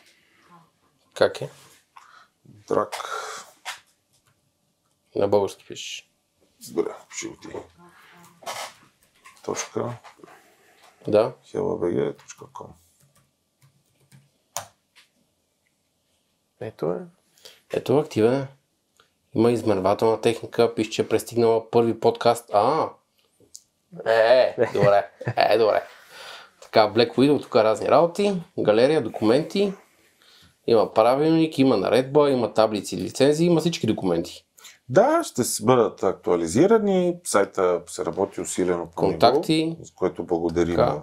Как е? Драк. На български пишеш. Добре, ще го ти. Точка Да. helabg.com Ето е. Ето активен е. Има измервателна техника, пише, че е пристигнала първи подкаст. А, е, добре, е, добре. Така, Black Widow, тук разни работи, галерия, документи, има правилник, има наредба, има таблици, лицензии, има всички документи. Да, ще се бъдат актуализирани. Сайта се работи усилено по Контакти. него, с което благодарим. Така.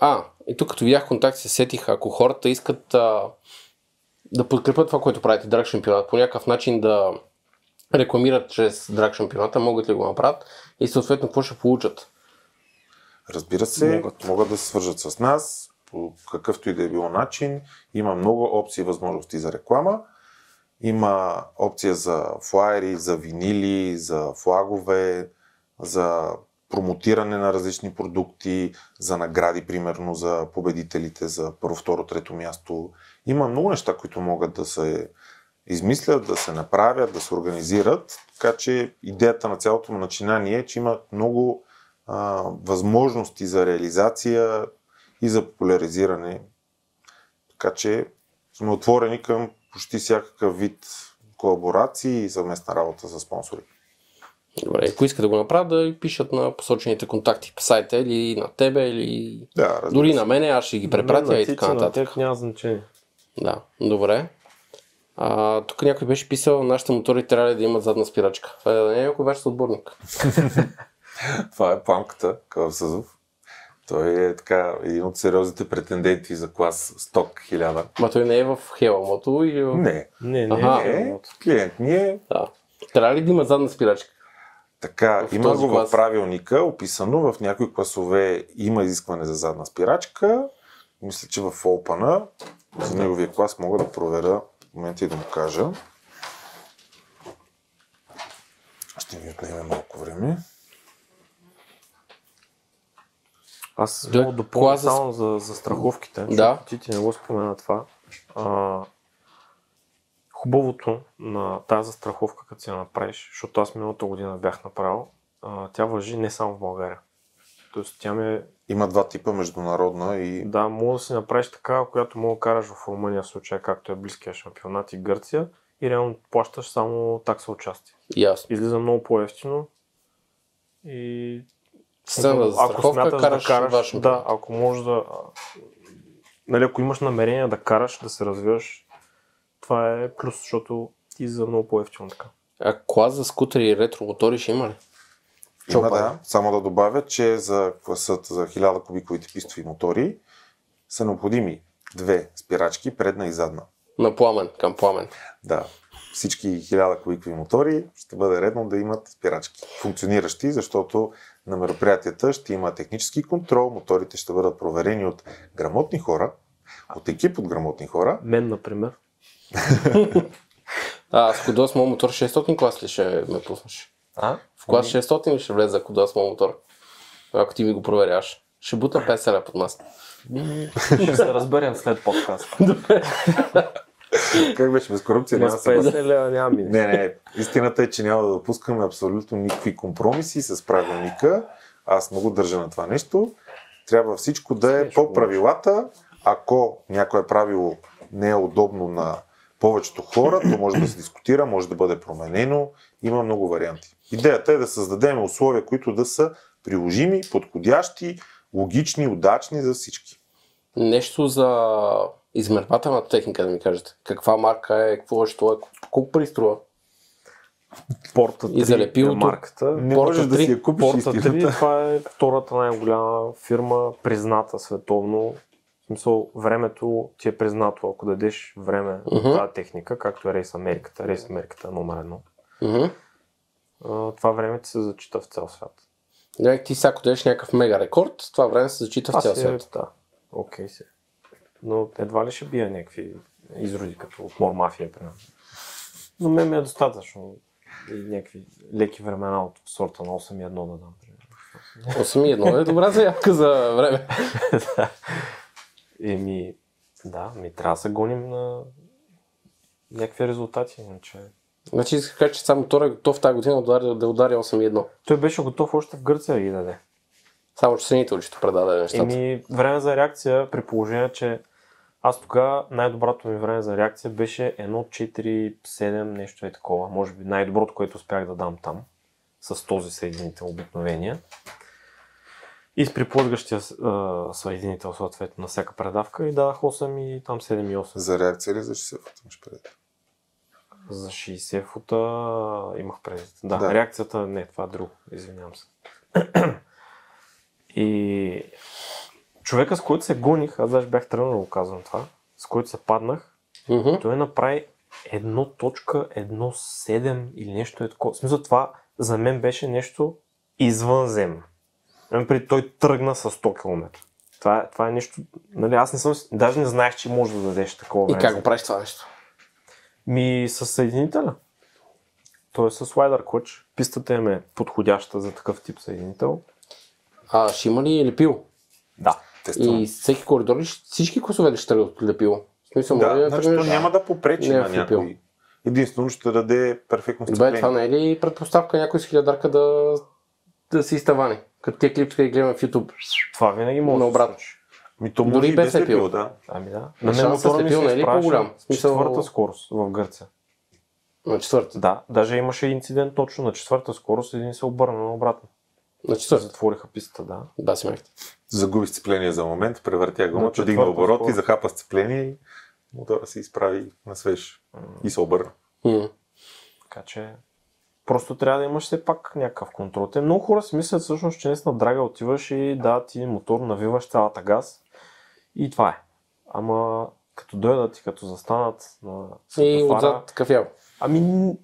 А, и тук като видях контакти се сетих, ако хората искат а, да подкрепят това, което правите драг шампионат, по някакъв начин да рекламират чрез драг шампионата, могат ли го направят и съответно какво ще получат? Разбира се, могат. могат да се свържат с нас по какъвто и да е било начин. Има много опции и възможности за реклама. Има опция за флайери, за винили, за флагове, за промотиране на различни продукти, за награди, примерно за победителите за първо, второ, трето място. Има много неща, които могат да се измислят, да се направят, да се организират. Така че идеята на цялото му начинание е, че има много а, възможности за реализация и за популяризиране. Така че сме отворени към почти всякакъв вид колаборации и съвместна работа с спонсори. Добре, ако искат да го направят, да пишат на посочените контакти по сайта или на тебе, или Да, дори се. на мене, аз ще ги препратя на и така На нататък. тях няма значение. Да, добре. А, тук някой беше писал, нашите мотори трябва ли да имат задна спирачка. Това е да не е някой ваш отборник. Това е памката, Кълъв Той е така един от сериозните претенденти за клас сток 1000. Ма той не е в Хеламото или в... Не, Не, не, Аха. не. е, клиент ни е Да. Трябва ли да има задна спирачка? Така, В има го клас. в правилника, описано в някои класове има изискване за задна спирачка. Мисля, че в Open за неговия клас мога да проверя в момента и да му кажа. Ще ми отнеме малко време. Аз Да, мога да допълня за- само за, за страховките. Да. Ти, ти не го спомена това. А, хубавото на тази застраховка, като си я направиш, защото аз миналата година бях направил, а, тя въжи не само в България. Тоест тя ми е, Има два типа международна и да, мога да си направиш така, която мога да караш в Румъния в случая, както е близкия шампионат и Гърция и реално плащаш само такса участие. Ясно. Излиза много по-ефтино и Сцена за страховка, смяташ караш, да караш, да, ако можеш да, нали, ако имаш намерение да караш, да се развиваш, това е плюс, защото ти за много по-ефтино така. А клас за скутери и ретромотори ще има ли? Има Чопа. да. Само да добавя, че за класът за 1000 кубиковите пистови мотори са необходими две спирачки, предна и задна. На пламен, към пламен. Да, всички 1000 кубикови мотори ще бъде редно да имат спирачки. Функциониращи, защото на мероприятията ще има технически контрол, моторите ще бъдат проверени от грамотни хора, от екип от грамотни хора. Мен, например, А, с Кодос моят мотор 600 клас ли ще ме пуснеш? А? В клас 600 ли ще влезе за Кодос моят мотор? Ако ти ми го проверяваш. Ще бута 50 лева под нас. ще се разберем след подкаст. Как беше без корупция? Ма Няма с се 50 лева няма. Не, не, истината е, че няма да допускаме абсолютно никакви компромиси с правилника. Аз много държа на това нещо. Трябва всичко да е по правилата. Ако някое правило не е удобно на повечето хора, то може да се дискутира, може да бъде променено. Има много варианти. Идеята е да създадем условия, които да са приложими, подходящи, логични, удачни за всички. Нещо за измервателната техника да ми кажете. Каква марка е, какво е, що е, колко пари струва? Порта 3 И залепилото. е марката. Не Порта можеш да 3, си я купиш Порта истината. 3, това е втората най-голяма фирма, призната световно. В смисъл, времето ти е признато, ако дадеш време на тази техника, както е Рейс Америката. Рейс Америката е номер едно. А, Това време ти се зачита в цял свят. Някак ти сега дадеш някакъв мега рекорд, това време се зачита в цял свят. да, окей си. Но едва ли ще бия някакви изроди, като от Мор Мафия, примерно. Но мен ми е достатъчно и някакви леки времена от сорта на 8 и 1 да дам. примерно. 8 и 1 е добра заявка за време. Еми, да, ми трябва да се гоним на някакви резултати, иначе... Значи иска да кажа, че само мотор е готов тази година да удари, да удари 8 и 1. Той беше готов още в Гърция да ги даде. Само, че ценителчето предаде нещата. Еми, време за реакция, при положение, че аз тогава най-доброто ми време за реакция беше 1.4.7, нещо е такова. Може би най-доброто, което успях да дам там, с този съединител обикновения. И с приплъзгащия съединител съответно на всяка предавка и дадах 8 и там 7 и 8. За реакция ли за 60 фута имаш предвид? За 60 фута имах предвид. Да, Да. реакцията не, това е друго. Извинявам се. И човека, с който се гоних, аз даже бях тръгнал да го казвам това, с който се паднах, Мгм. той направи 1.17 или нещо е такова. В смисъл това за мен беше нещо извънземно. Имам Преди той тръгна с 100 км. Това, е- това е нещо, нали, аз не съм, даже не знаех, че може да дадеш такова И време. как го правиш това нещо? Ми с съединителя. Той е с Wider Clutch. Пистата им е подходяща за такъв тип съединител. А, ще има ли лепило? Да. Естествено. И всеки коридор ли, всички класове ли ще тръгват от лепило? В смисъл, може Да, значи тръгнеш- няма да попречи Не е на някой. Единствено ще даде перфектно Добре, сцепление. това не е ли предпоставка някой с хилядарка да, да се изтавани? Като тия клипчета ги гледаме в YouTube. Това винаги може На да се обратно. случи. Ми, то Дори може и без без лепило. лепило, да. Ами да. На На с мотора ми се не е ли изправяше по-голям? Смисъл- четвърта скорост в Гърция. На четвърта. Да, даже имаше инцидент точно на четвърта скорост, един се обърна наобратно. На четвърта. Затвориха пистата, да. Да, си. Загуби сцепление за момент, превъртя На гумата, дигна обороти, скорост. захапа сцепление и мотора се изправи на свеж и се обърна. Така че просто трябва да имаш все пак някакъв контрол. Те много хора си мислят всъщност, че наистина драга отиваш и да, ти мотор навиваш цялата газ и това е. Ама като дойдат и като застанат на И отзад кафял. ами н-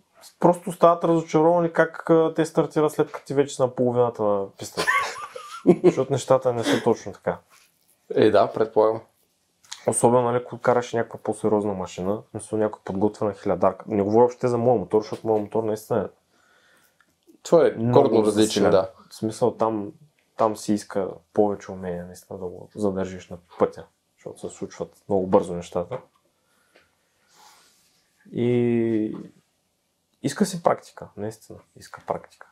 просто стават разочаровани как те стартират след като ти вече са на половината на пистата. Защото нещата не са точно така. Е, да, предполагам. Особено, нали, ако караш някаква по-сериозна машина, смисъл някаква подготвена хилядарка. Не говоря въобще за моя мотор, защото моят мотор наистина е Това е коренно различен, да. В смисъл там, там си иска повече умения наистина да го задържиш на пътя, защото се случват много бързо нещата. И иска си практика, наистина, иска практика.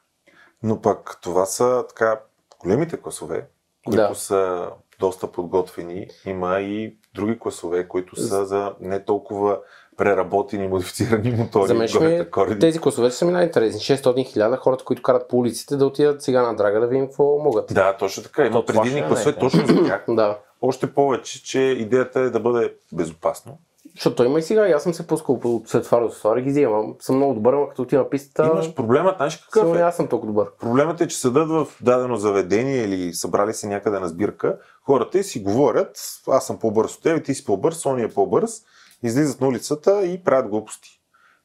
Но пък това са така големите класове, които Да. са доста подготвени. Има и други класове, които са за не толкова преработени, модифицирани мотори. За мен ще ми горе е- такори. тези класове са ми най-интересни. 600 хиляда хората, които карат по улиците, да отидат сега на драга да видим какво могат. Да, точно така. Има това предимни е класове най-интересно. точно за тях. Да. Още повече, че идеята е да бъде безопасно. Защото той има и сега. И аз съм се пускал по светофара до светофара и ги взимам. Съм много добър, но като отида на пистата, Имаш проблемът, знаеш какъв сигурно е? аз съм толкова добър. Проблемът е, че седат в дадено заведение или събрали се някъде на сбирка, хората си говорят, аз съм по-бърз от теб, ти си по-бърз, он е по-бърз, излизат на улицата и правят глупости.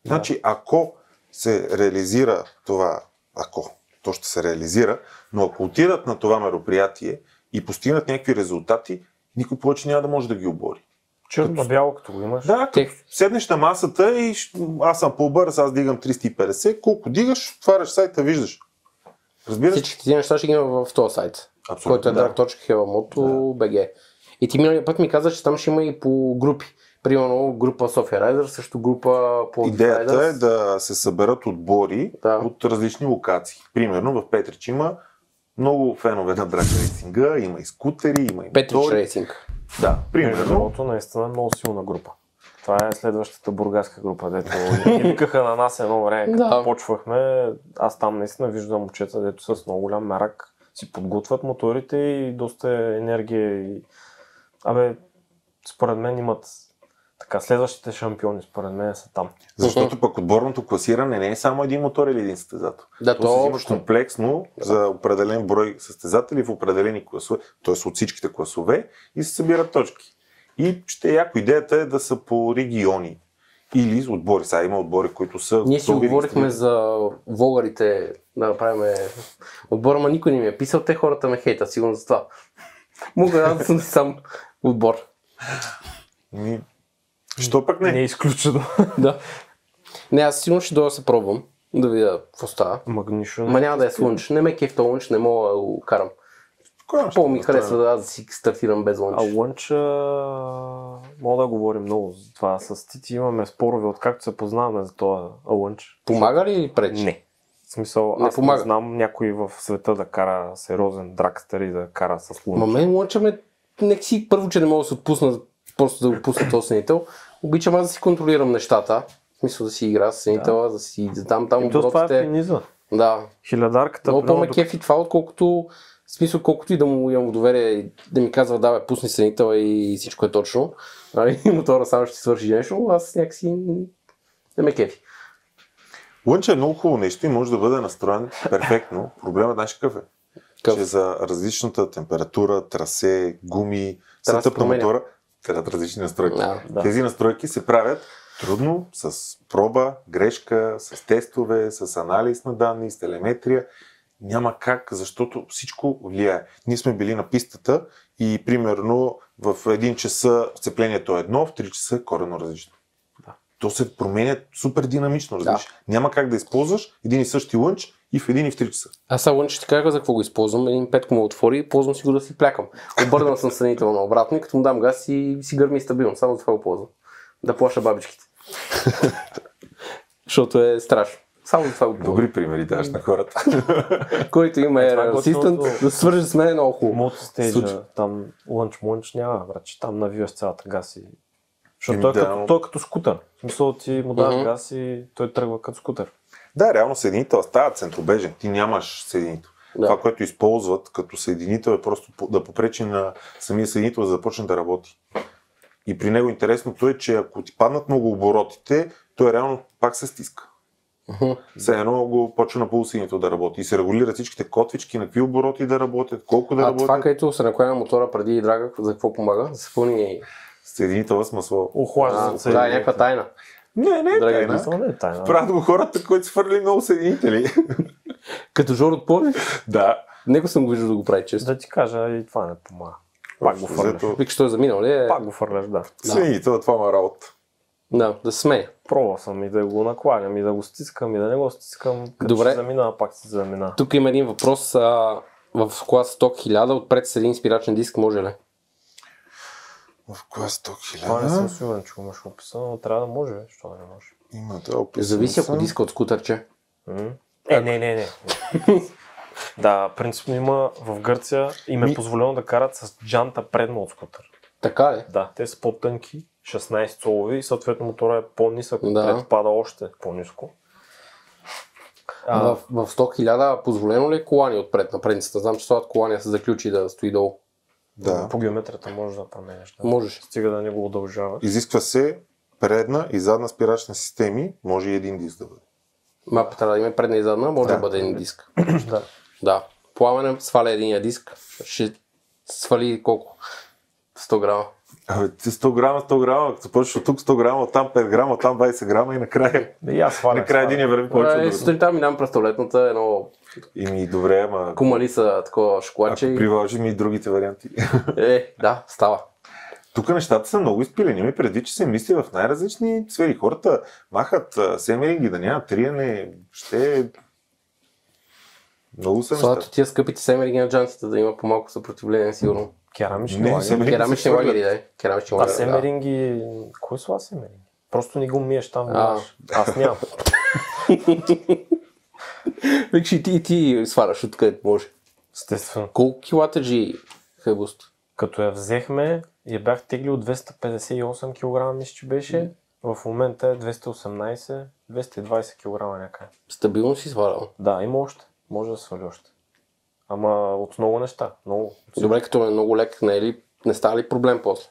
Значи, ако се реализира това, ако то ще се реализира, но ако отидат на това мероприятие и постигнат някакви резултати, никой повече няма да може да ги обори. Черно на бяло, като го имаш. Да, Те- като седнеш на масата и аз съм по-бърз, аз дигам 350, колко дигаш, отваряш сайта, виждаш. Разбираш? Всички тези неща ще ги има в този сайт, Абсолютно, който е да. drag.helmoto.bg. И ти миналия път ми каза, че там ще има и по групи. Примерно група София Райдер, също група по Идеята е да се съберат отбори Да. от различни локации. Примерно в Петрич има много фенове на драг рейсинга, има и скутери, има и Петрич мотори. Рейсинг. Да, примерно. другото, наистина е много силна група. Това е следващата бургаска група, дето ни викаха на нас едно време, като Да. почвахме. Аз там наистина виждам момчета, дето с много голям мерак си подготвят моторите и доста енергия. И... Абе, според мен имат така, следващите шампиони, според мен са там. Защото пък отборното класиране не е само един мотор или един състезател. Да, То то се взима общо. комплексно за определен брой състезатели в определени класове, т.е. от всичките класове и се събират точки. И ще е яко. Идеята е да са по региони или отбори. Сега има отбори, които са... Ние си говорихме за волгарите да направим отбора, ма никой не ми е писал, те хората ме хейтат, сигурно за това. Мога да съм си сам отбор. Що пък не? Не изключено. Да. Не, аз сигурно ще дойда да се пробвам, да видя какво става. Магнишо. Ма няма да е с. Не ме кеф то лънч, не мога да го карам. Кой ще По ми направи? харесва да да си стартирам без лънч. А лънч, мога да говорим много за това. С Тити имаме спорове, откакто се познаваме за този лънч. Помага ли или пречи? Не. В смисъл, Не аз помага. не знам някой в света да кара сериозен дракстър и да кара с лънч. Ма мен лънча ме... Нека си първо, че не мога да се отпусна, просто да го пусна този сценител. Обичам аз да си контролирам нещата. В смисъл да си игра с сценитела, да си задам там то това е оборотите. пениза. Да, Хилядарката. Много по-ме кефи това, отколкото в смисъл, колкото и да му имам доверие и да ми казва, да, бе, пусни сценител и всичко е точно. Нали, мотора само ще свърши нещо, аз някакси не ме кефи. Лънч е много хубаво нещо и може да бъде настроен перфектно. Проблемът знаеш какъв е? Какъв? че за различната температура, трасе, гуми, да сетъп на мотора, трябват различни настройки. Да. Да. Тези настройки се правят трудно, с проба, грешка, с тестове, с анализ на данни, с телеметрия. Няма как, защото всичко влияе. Ние сме били на пистата и примерно в един часа сцеплението е едно, в 3 часа е корено различно. Да. То се променя супер динамично, Да. Няма как да използваш един и същи лънч и в един и в 3 часа. Аз само ще ти кажа за какво го използвам. Един петко му отвори и ползвам си го да си плякам. Обърнал съм сънително на обратно и като му дам газ и си гърми стабилно. Само за това го ползвам. Да плаша бабичките. Защото е страшно. Само за това го. Добри примери даваш на хората. Който има Е, това е Air Assistant, да се свърже с мен много хубаво. Мултистейджа, Случва. там лънч мънч няма, брат, че там навиваш цялата газ и... Защото той, е да, като, но- той е като скутер. В смисъл ти му даваш газ и той тръгва като скутер. Да, реално съединител става центробежен. Ти нямаш съединител. Да. Това, което използват като съединител е просто да попречи на самия съединител да започне да работи. И при него интересното е, че ако ти паднат много оборотите, той реално пак се стиска. Все едно го почва на полусъединител да работи. И се регулират всичките котвички, на какви обороти да работят, колко да А работят. това, където се накланя мотора преди и драга, за какво помага? Да се пълни... Съединител с масло. Охлажда се. да, е някаква тайна. Не, не е Драги тайна. Това не е тайна. Правят го хората, които са хвърли много съединители. Като Жор от Пловдив, да. него съм го виждал да го прави често. Да ти кажа, и това не помага. Пак го фърляш. взето, Викаш, той е заминал ли? е? Пак го фърляш, да. Съединител, това ма работа. Да, да се смея. Пробвал съм и да го накланям, и да го стискам, и да не го стискам. Като Добре. ще замина, пак си замина. Тук има един въпрос. А, в клас 100 1000 отпред с един спирачен диск може ли? В клас 100 Това не съм хиляда сигурен, че го имаш описано, но трябва да може, що да не може. има да описано Зависи ако диска от скутърче. М? Е, не, не, не. да, принципно има в Гърция им е Ми- позволено да карат с джанта предно от скутър. Така е. Да, те са по-тънки, 16 цолови и съответно мотора е по-нисък, Да. пада още по-ниско. А, в, в 100 000 позволено ли е колани отпред на предницата? Знам, че слагат колани да се заключи да стои долу. Да. По геометрията можеш да променяш. Да. Можеш. Стига да не го удължаваш. Изисква се предна и задна спирачна системи, може и един диск да бъде. Мапа трябва да има предна и задна, може да, Да. бъде един диск. да. Да. Пламенен сваля единия диск. Ще свали колко? 100 грама. Абе, ти 100 грама, 100 грама, като започваш от тук 100 грама, там 5 грама, там 20 грама и накрая, И аз свалях. накрая един я върви повече Е, другото. сутринта минавам през туалетната, едно И ми добре, ама кумали са такова ако шоколадче. и- приложим и другите варианти. Е, да, става. Тук нещата са много изпилени. Ми преди, че се мисли в най-различни сфери. Хората махат семеринги, да няма триене. Ще е... Много са Слагат неща. от тия скъпите семерги на джантите, да има по-малко съпротивление, сигурно. Керамични Не, лагери. семеринги Керамични лагери, да. Керамични А лагери. да. семеринги... Кой слага семеринги? Просто не го миеш там. А. Аз нямам. Викаш и ти, и ти сваляш от където може. Естествено. Колко килатъджи хайбуст? Като я взехме, я бях теглил 258 кг, мисля, че беше. В момента е 218, 220 кг някъде. Стабилно си свалял. Да, има още. Може да свали още. Ама от много неща. Много. Добре, като е много лек, не, е ли, не става ли проблем после?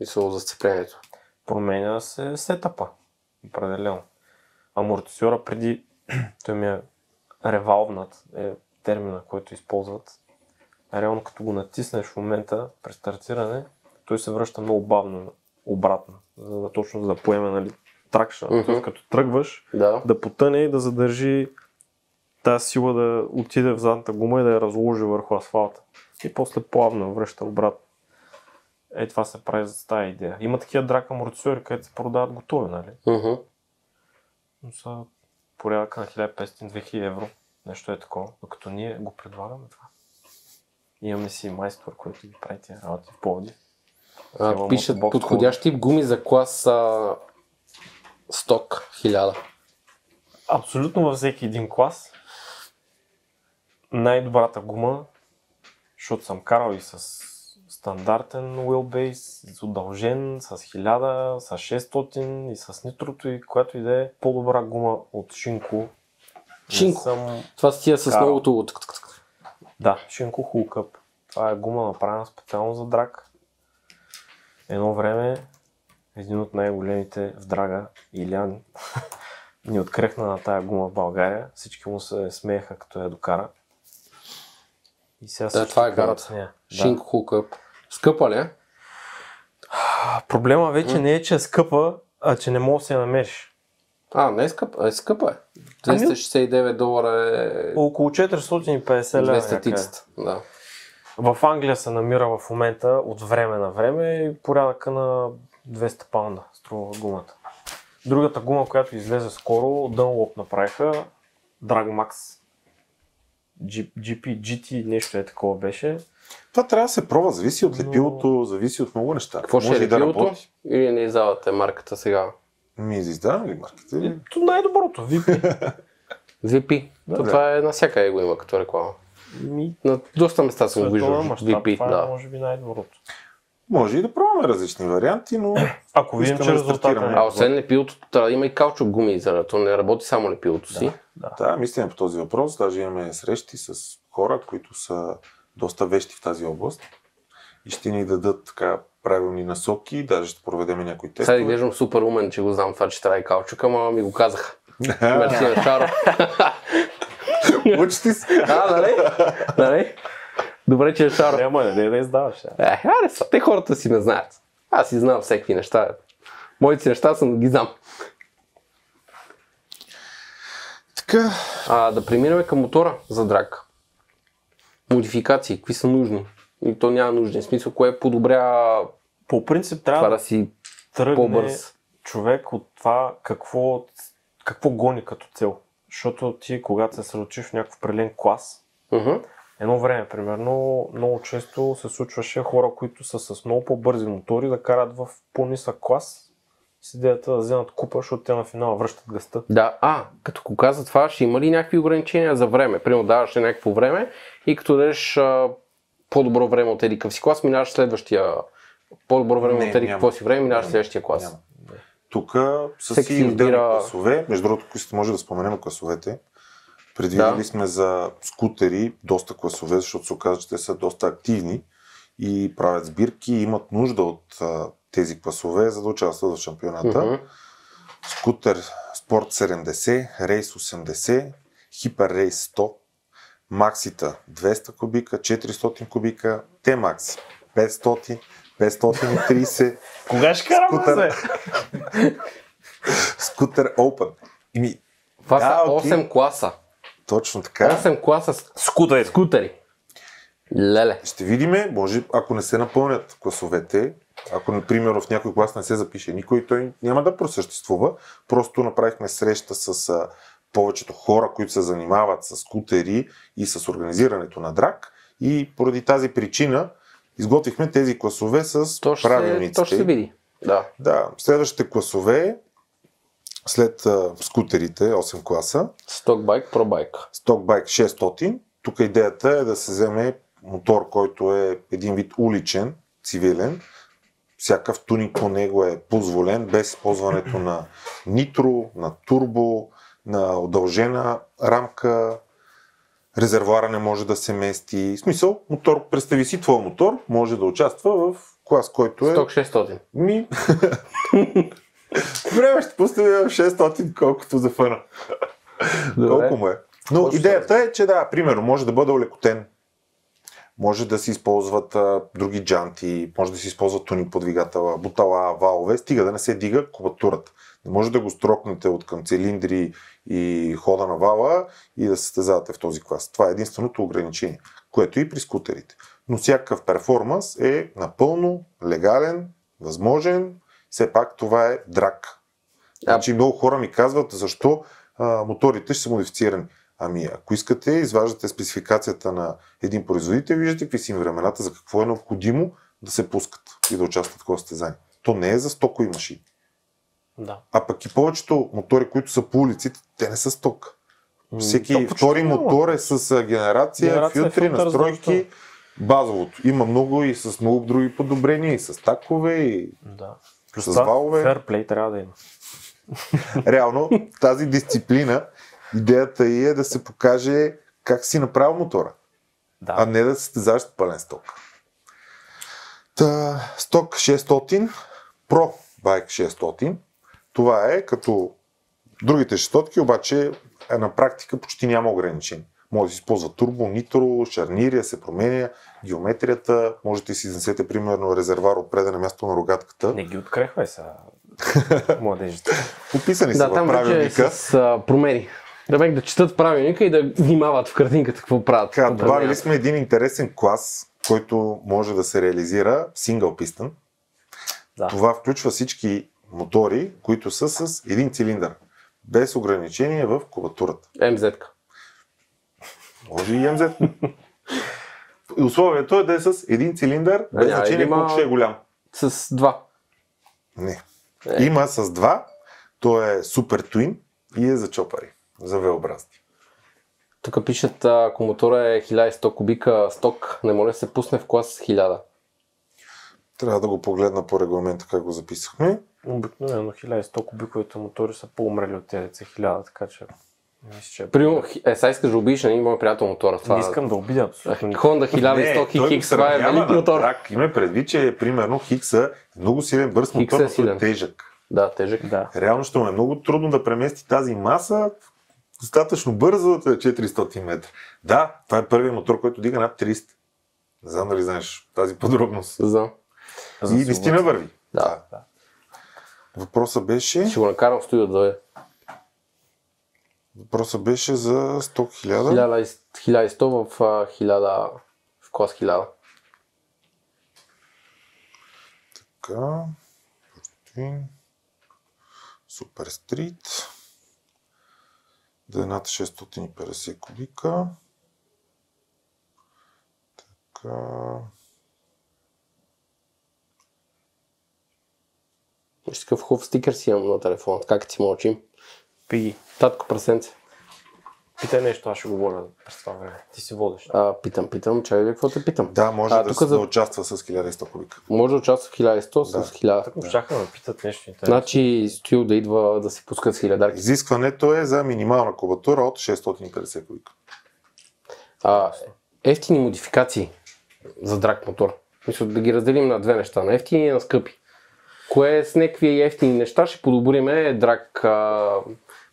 Мисъл за сцеплението. Променя се сетъпа. Определено. Амортисьора преди, той ми е ревалвнат, е термина, който използват. Реално като го натиснеш в момента при стартиране, той се връща много бавно обратно, за да точно за да поеме нали, тракша. Тоест, като тръгваш, Да. да потъне и да задържи тази сила да отиде в задната гума и да я разложи върху асфалта. И после плавно връща обратно. Е, това се прави за тази идея. Има такива драк амортисьори, където се продават готови, нали? Мгм. Но са порядъка на 1500-2000 евро. Нещо е такова. Докато ние го предлагаме това. Имаме си майстор, който ги прави тия работи в Пловдив. А, пишат Motobox подходящи гуми за клас а, сток 1000. Абсолютно във всеки един клас най-добрата гума, защото съм карал и с стандартен wheelbase, с удължен, с 1000, с 600 и с нитрото и която и да е по-добра гума от Шинко. Шинко? Съм... Това с тия с многото... тък. Да, Шинко Хулкъп. Това е гума направена специално за драк. Едно време един от най-големите в драга, Илян, ни открехна на тая гума в България. Всички му се смееха като я докара. И сега Да, това е карат град. с нея. Шинк хукъп. Скъпа ли е? Проблема вече не е, че е скъпа, а че не можеш да се я намериш. А, не е скъпа. Е, скъпа е. Ами- 269 долара е Около 450 лева. 200 някъде. тицата. Да. В Англия се намира в момента от време на време и порядъка на 200 паунда струва гумата. Другата гума, която излезе скоро, Dunlop направиха Drag Max G- GP, GT, нещо е такова беше. Това трябва да се пробва, зависи от Но- лепилото, зависи от много неща. Какво ще Може е и да. Или не издавате марката сега? Ми издаваме ли марките? И То най-доброто, VIP. VP. Да, То да. това е навсякъде го има като реклама. Ми, На доста места съм го виждал. VP, това е да. може би най-доброто. Може и да пробваме различни варианти, но Ако видим, че да резултата стартираме. не А е освен лепилото, трябва да има и каучук гуми, за да то не работи само лепилото си. да, мислим по този въпрос. Даже имаме срещи с хора, които са доста вещи в тази област и ще ни дадат така правилни насоки, даже ще проведем някои Сега тестове. изглеждам супер умен, че го знам това, че трябва и каучук, ама ми го казаха. Мерси на Шаро. Учи се. А, нали? Нали? Добре, че е Шаро. Няма, не, не да издаваш. Е, аре, са, те хората си не знаят. Аз си знам всеки неща. Моите си неща съм ги знам. Така, А, да преминем към мотора за драк. Модификации, какви са нужни? И то няма нужни. В смисъл, кое подобрява По принцип това трябва да да си тръгне по-бърз. човек от това какво, какво гони като цел. Защото ти, когато се съсредоточиш в някакъв определен клас, Мгм. Едно време, примерно, много често се случваше хора, които са с много по-бързи мотори, да карат в по-нисък клас с идеята да вземат купа, защото те на финала връщат гъста. Да, а, като го каза това, ще има ли някакви ограничения за време? Примерно даваш ли някакво време и като дадеш по-добро време от еди си клас, минаваш следващия по-добро време Не, от еди няма. какво си време, минаваш следващия клас. Няма. Тук са Всеки си отделни избира- класове. Между другото, ако може да споменем класовете. Предвидели Да. сме за скутери доста класове, защото се оказа, че те са доста активни и правят сбирки и имат нужда от а, тези класове, за да участват в шампионата. Мгм. Скутер Спорт 70, Рейс 80, Хипер Рейс 100, Максита 200 кубика, 400 кубика, Т-Макс 500, 530, Кога ще караме, Скутер. Скутер Open. Ими, Това Да, са окей. 8 класа. Точно така. 8 класа с Скутери. скутери. Леле. Ще видиме, може, ако не се напълнят класовете, ако, например, в някой клас не се запише никой, той няма да просъществува. Просто направихме среща с а, повечето хора, които се занимават с скутери и с организирането на драк. И поради тази причина изготвихме тези класове с То ще, правилниците. то ще се види. Да. Да, следващите класове, след а, скутерите, 8 класа, Стокбайк, пробайк. Stockbike 600. Тук идеята е да се вземе мотор, който е един вид уличен, цивилен. Всякакъв тунинг по него е позволен, без използването на нитро, на турбо, на удължена рамка, резервуара не може да се мести. В смисъл, мотор, представи си, твой мотор може да участва в клас, който е... Сток 600. Ми... Време ще пуснем 600, колкото за фъна. Колко му е? Но ще идеята е, че да, примерно, може да бъде олекотен. Може да се използват а, други джанти, може да се използват туни по двигателя, бутала, валове, стига да не се дига кубатурата. Не може да го строкнете от към цилиндри и хода на вала и да се състезавате в този клас. Това е единственото ограничение, което и при скутерите. Но всякакъв перформанс е напълно легален, възможен. Все пак това е драк. Значи много хора ми казват защо а, моторите ще са модифицирани. Ами, ако искате, изваждате спецификацията на един производител, виждате какви са им времената, за какво е необходимо да се пускат и да участват в такова състезание. То не е за стокови машини. Да. А пък и повечето мотори, които са по улиците, те не са сток. Всеки то втори няма. мотор е с генерация, Генерация, филтри, филтър, настройки, задължително. базовото. Има много и с много други подобрения, и с такове, и Да. С валове. Ферплей трябва да има. Реално тази дисциплина, идеята й е да се покаже как си направил мотора, Да. а не да се състезаваш пълен сток. Та, сток 600, Pro Bike 600, това е като другите 600, обаче е на практика почти няма ограничения. Може да се използва турбо, нитро, шарнири, да се променя геометрията. Можете да си изнесете примерно резервар от предане място на рогатката. Не ги открехвай сега, младежите. Описани са Да, в там вече е правилника. с а, промени. Да да четат правилника и да внимават в картинката какво правят. Така, добавили сме един интересен клас, който може да се реализира сингъл пистън. Да. Това включва всички мотори, които са с един цилиндър, без ограничение в кубатурата. МЗ-ка. Може и МЗ. И Условието е да е с един цилиндър, без няма, значение има- колко ще е голям. С два. Не. Е. Има с два, то е супер твин и е за чопари, за V-образни. Тук пишат, ако мотора е 1100 кубика сток, не може да се пусне в клас 1000. Трябва да го погледна по регламента как го записахме. Обикновено 1100 кубиковите мотори са по-умрели от тези 1000, така че мисля, че... Примерно, е, сега искаш да убиеш на един мой приятел мотора. Това... Не искам да обидя абсолютно. Honda 1100 той го Хикс, това е велик на мотор. трак. Има предвид, че примерно Хикса е много силен бърз мотор, е е силен. тежък. Да, тежък. Да. Реално ще му е много трудно да премести тази маса достатъчно бързо е 400 метра. Да, това е първият мотор, който дига над 300. Не знам дали знаеш тази подробност. Знам. И наистина върви. Да. Да. Въпросът беше, Ще го накарам в студио да дойде. Въпросът беше за 100 000. 1100 в, а, 1000, в клас 1000. Така. Портвин. Супер стрит. Над 650 кубика. Така. Виж такъв хубав стикер си имам на телефона. Как ти мълчим? Пиги. Татко прасенце. Питай нещо, аз ще говоря през това време. Ти си водиш. А, питам, питам, чай да какво те питам. Да, може а, да, тук се, за... да участва с 1100 кубика. Може да участва в 1100 Да. с 1000. Так му щяха да ме питат нещо интересно. Значи стоил да идва да си пускат с хилядарки. Изискването е за минимална кубатура от 650 кубика. А, ефтини модификации за драг мотор. Мисля да ги разделим на две неща, на ефтини и на скъпи. Кое с някакви ефтини неща ще подобриме драг а,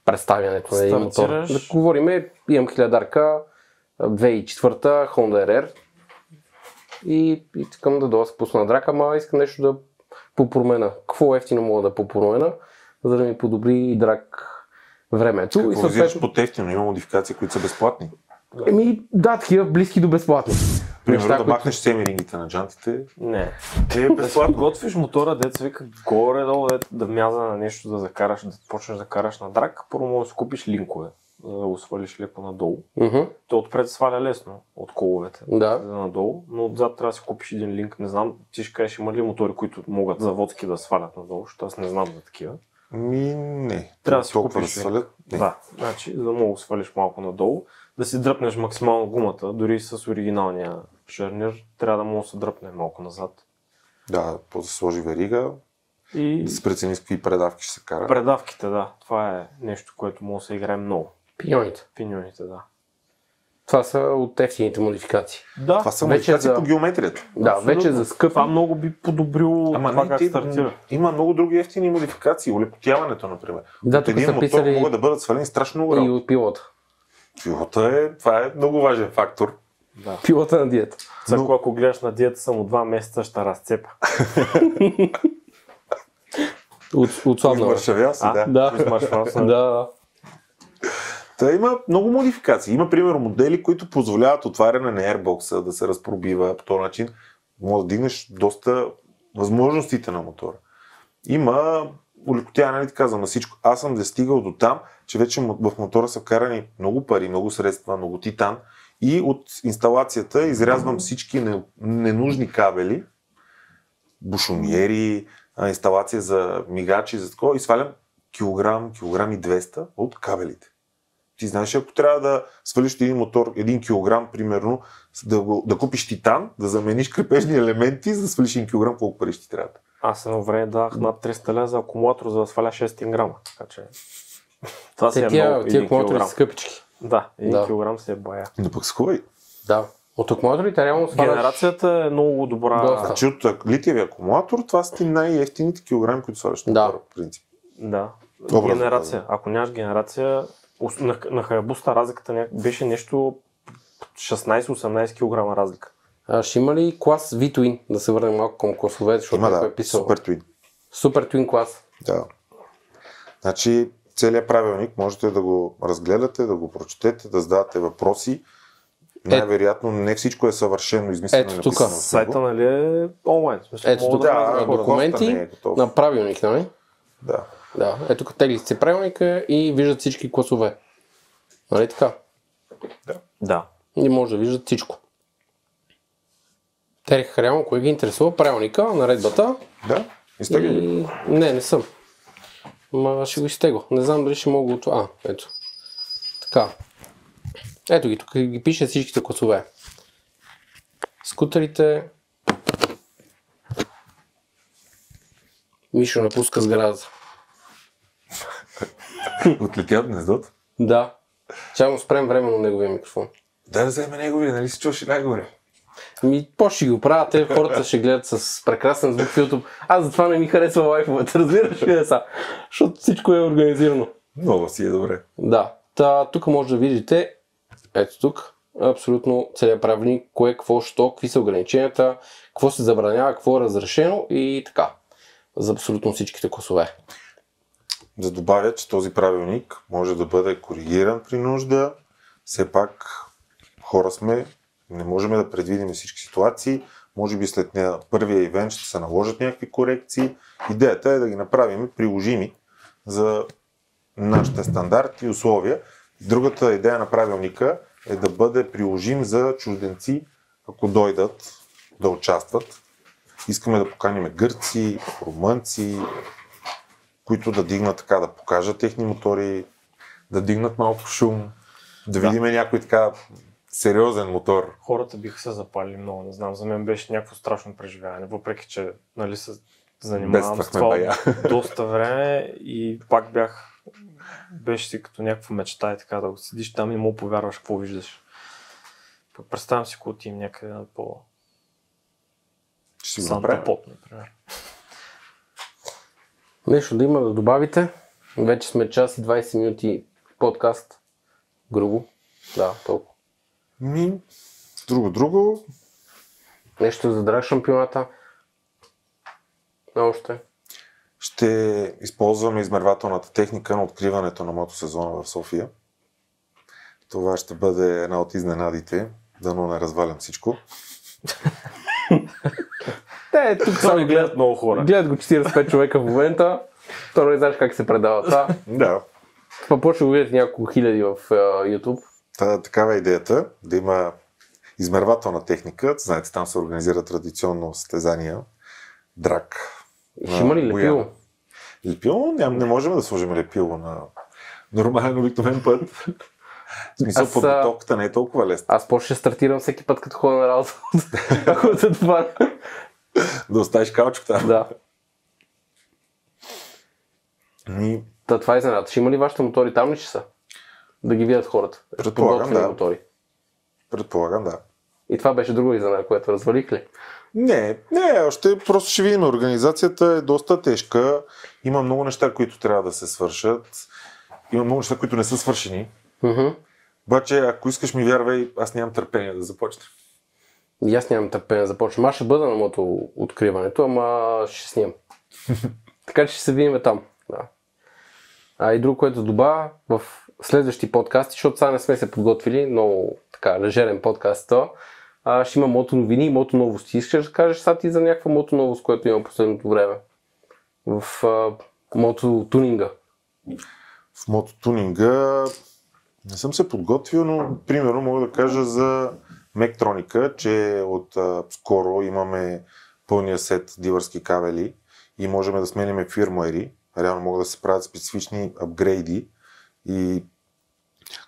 представянето на един мотор. Да говорим, имам хилядарка, 2004 Honda RR и искам да дойда пусна на драк, ама искам нещо да попромена. Какво ефтино мога да попромена, за да ми подобри драг времето. и Какво взираш по ефтино? Има модификации, които са безплатни. Еми, да, такива близки до безплатни. Примерно да махнеш семерингите на джантите. Не. Те е Да си подготвиш мотора, деца вика горе-долу да, да мяза на нещо да закараш, да почнеш да караш на драк, първо може да си купиш линкове, за да го свалиш леко надолу. Мгм, То отпред сваля лесно от коловете. Да. За надолу, но отзад трябва да си купиш един линк. Не знам, ти ще кажеш има ли мотори, които могат заводски да свалят надолу, защото аз не знам за такива. Ми, не. Трябва да си купиш да свалят. Не. Да, значи, за да мога да свалиш малко надолу, да си дръпнеш максимално гумата, дори с оригиналния шарнир, трябва да мога да се дръпне малко назад. Да, по да се сложи верига, И да се прецени с какви предавки ще се кара. предавките, да, това е нещо, което може да се играе много. Пионите. Пиньоните, да. Това са от ефтините модификации. Да, Това са Вече модификации за- по геометрията. Да, Абсолютно. вече за скъпи. това много би подобрило това как ти- стартира. Има много други ефтини модификации. Улекотяването, например. Да, От тук един са мотор писали могат да бъдат свалени страшно много и от пилота. Пилота е, това е много важен фактор. Да. Пилота на диета. Цъко, Но- ако гледаш на диета само два месеца, ще разцепа. От, от слабна. Измършавял си, А? да. Да. Измършвал съм. Да. Та има много модификации. Има, примерно, модели, които позволяват отваряне на Airbox, да се разпробива по този начин. Може да дигнеш доста възможностите на мотора. Има улекотяване, нали ти казвам, на всичко. Аз съм достигал до там, че вече в мотора са вкарани много пари, много средства, много титан и от инсталацията изрязвам всички не- ненужни кабели, бушониери, инсталация за мигачи, за такова и свалям килограм, килограм и 200 от кабелите. Ти знаеш, ако трябва да свалиш един мотор, един килограм, примерно, да, го, да купиш титан, да замениш крепежни елементи, за да свалиш един килограм, колко пари ще ти трябва? Аз едно време давах над 300 ля за акумулатор, за да сваля 6 грама. Така че... Това си е тия, много, тия акумулатори килограм. са скъпички. Да, един Да. килограм се е бая. Но пък с хубави. Да. От акумулаторите реално сваляш... Генерацията е много добра. Доста. Значи от литиеви акумулатор, това са ти най-ефтините килограми, които сваляш на Да. в принцип. Да. Образно генерация. казано. Ако нямаш генерация, на, на Хаябуста разликата беше нещо 16-18 кг разлика. А, ще има ли клас V-Twin? Да се върнем малко към класовете, защото Има да, е писал. супер твин. Супер Twin клас. Да. Значи, целият правилник можете да го разгледате, да го прочетете, да задавате въпроси. Най-вероятно не всичко е съвършено измислено Ето тук. Сайта, нали е онлайн. Смисъл, Ето тук да да, да, хора. документи е готов. на правилник, нали? Да. Да. Ето тук тегли си правилника и виждат всички класове. Нали така? Да. И може да виждат всичко. Терех реално, кое ги интересува? Правилника, наредбата Да. Изтегли ли? и... Не, не съм. Ма ще го изтегла. Не знам дали ще мога от... А, ето. Така. Ето ги, тук ги пише всичките класове. Скутерите... Мишо напуска сградата. Отлетя от гнездото. Да. Ще му спрем временно неговия микрофон. Да, да вземе неговия, нали си чуваш и най-горе. Ми, по ще го правя, те хората ще гледат с прекрасен звук в YouTube. Аз затова не ми харесва лайфовете, разбираш ли са? Защото всичко е организирано. Много си е добре. Да. Та, тук може да видите, ето тук, абсолютно целият правилник, кое, какво, що, какви са ограниченията, какво се забранява, какво е разрешено и така. За абсолютно всичките класове. Да добавя, че този правилник може да бъде коригиран при нужда. Все пак хора сме, не можем да предвидим всички ситуации. Може би след нея, първия ивент ще се наложат някакви корекции. Идеята е да ги направим приложими за нашите стандарти и условия. Другата идея на правилника е да бъде приложим за чужденци, ако дойдат да участват. Искаме да поканим гърци, румънци, които да дигнат така, да покажат техни мотори, да дигнат малко шум, да, Да. видим някой така сериозен мотор. Хората биха се запалили много, не знам. За мен беше някакво страшно преживяване, въпреки че нали, се занимавам с това бая. доста време и пак бях, беше си като някаква мечта и така да го седиш там и му повярваш какво виждаш. Пък представям си, ако отидем някъде на по Ще си например. Нещо да има да добавите. Вече сме час и 20 минути подкаст. Грубо. Да, толкова. Ми, друго, друго. Нещо за драг шампионата. Още. Ще използваме измервателната техника на откриването на мотосезона в София. Това ще бъде една от изненадите. Дано не развалям всичко. Те, тук Това ми гледат много хора. Гледат го 45 човека в момента. То не знаеш как се предава това. Да. Това почва го видят няколко хиляди в YouTube. Та, такава е идеята, да има измервателна техника. Знаете, там се организира традиционно състезания. Драк. Ще има ли лепило? Лепило? Ням, не можем да сложим лепило на нормален обикновен път. В смисъл, Аз, подготовката не е толкова лесна. Аз по ще стартирам всеки път, като ходя на работа. Ако се това. Да оставиш каучко там. да. Ми, Та, това е изненада. Ще има ли вашите мотори там ли ще са? Да ги видят хората. Предполагам, да. мотори. предполагам, да. И това беше друга изненада, която развалих ли? Не, не, още просто ще видим. Организацията е доста тежка. Има много неща, които трябва да се свършат. Има много неща, които не са свършени. Мгм. Обаче, ако искаш ми вярвай, аз нямам търпение да започна. И аз нямам търпение да започвам. Аз ще бъда на мото откриването, ама ще снимам. така че ще се видим там. Да. А и друго, което добавя в следващи подкасти, защото сега не сме се подготвили, много така лежерен подкаст, то, а, ще има мото новини и мото новости. Искаш да кажеш сега ти за някаква мото новост, която има последното време? В а, мото тунинга. В мототунинга не съм се подготвил, но примерно мога да кажа за Мектроника, че от а, скоро имаме пълния сет дивърски кабели и можем да сменяме фирмуери. Реално могат да се правят специфични апгрейди и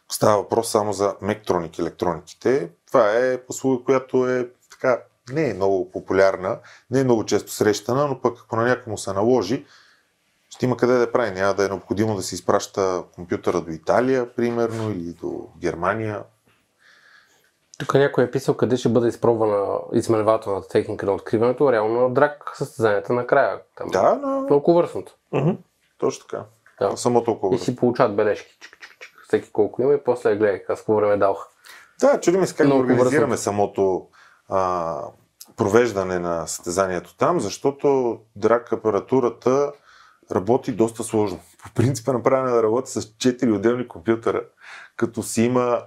става въпрос само за Мектроник електрониките. Това е услуга, която е така, не е много популярна, не е много често срещана, но пък ако на някой му се наложи, ще има къде да прави. Няма да е необходимо да се изпраща компютъра до Италия, примерно, или до Германия. Тук някой е писал къде ще бъде изпробвана измервателната техника на откриването, реално на драк състезанията накрая. Там. Да, но Толкова върсното. точно така. Да. Само толкова. И си получават бележки. Чик, всеки колко има и после гледай аз какво време дадох. Да, чудиме се как да организираме вързано. самото а, провеждане на състезанието там, защото драк апаратурата работи доста сложно. По принцип е направена да работи с 4 отделни компютъра, като си има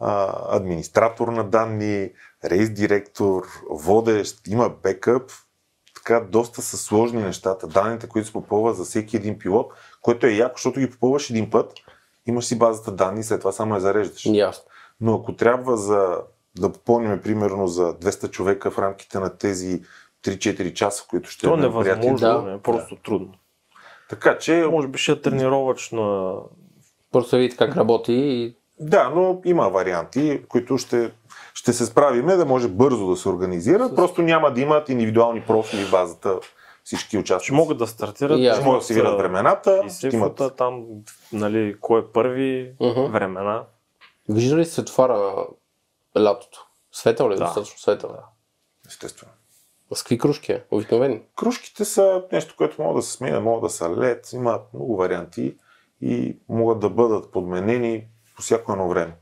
а, администратор на данни, рейс директор, водещ, има бекъп, така доста са сложни нещата. Данните, които се попълват за всеки един пилот, което е яко, защото ги попълваш един път, имаш си базата данни, след това само я зареждаш. Ясно. Но ако трябва за да попълним примерно за 200 човека в рамките на тези 3-4 часа, които ще То е невъзможно, Да. да. е просто трудно. Така че, Може би ще е тренировъчна Просто да видите как работи и да, но има варианти, които ще, ще се справиме да може бързо да се организира. Просто няма да имат индивидуални профили в базата всички участници. Ще могат да стартират. Ще могат да си видят времената, И ще имат там, нали, кой е първи, Мгм. времена. Вижда ли светофара лятото? Светъл ли е? Да. Достатъчно светъл. Да. естествено. С какви кружки е? Обикновени. Кружките са нещо, което могат да се сменят, могат да са лед, има много варианти и могат да бъдат подменени по всяко едно време.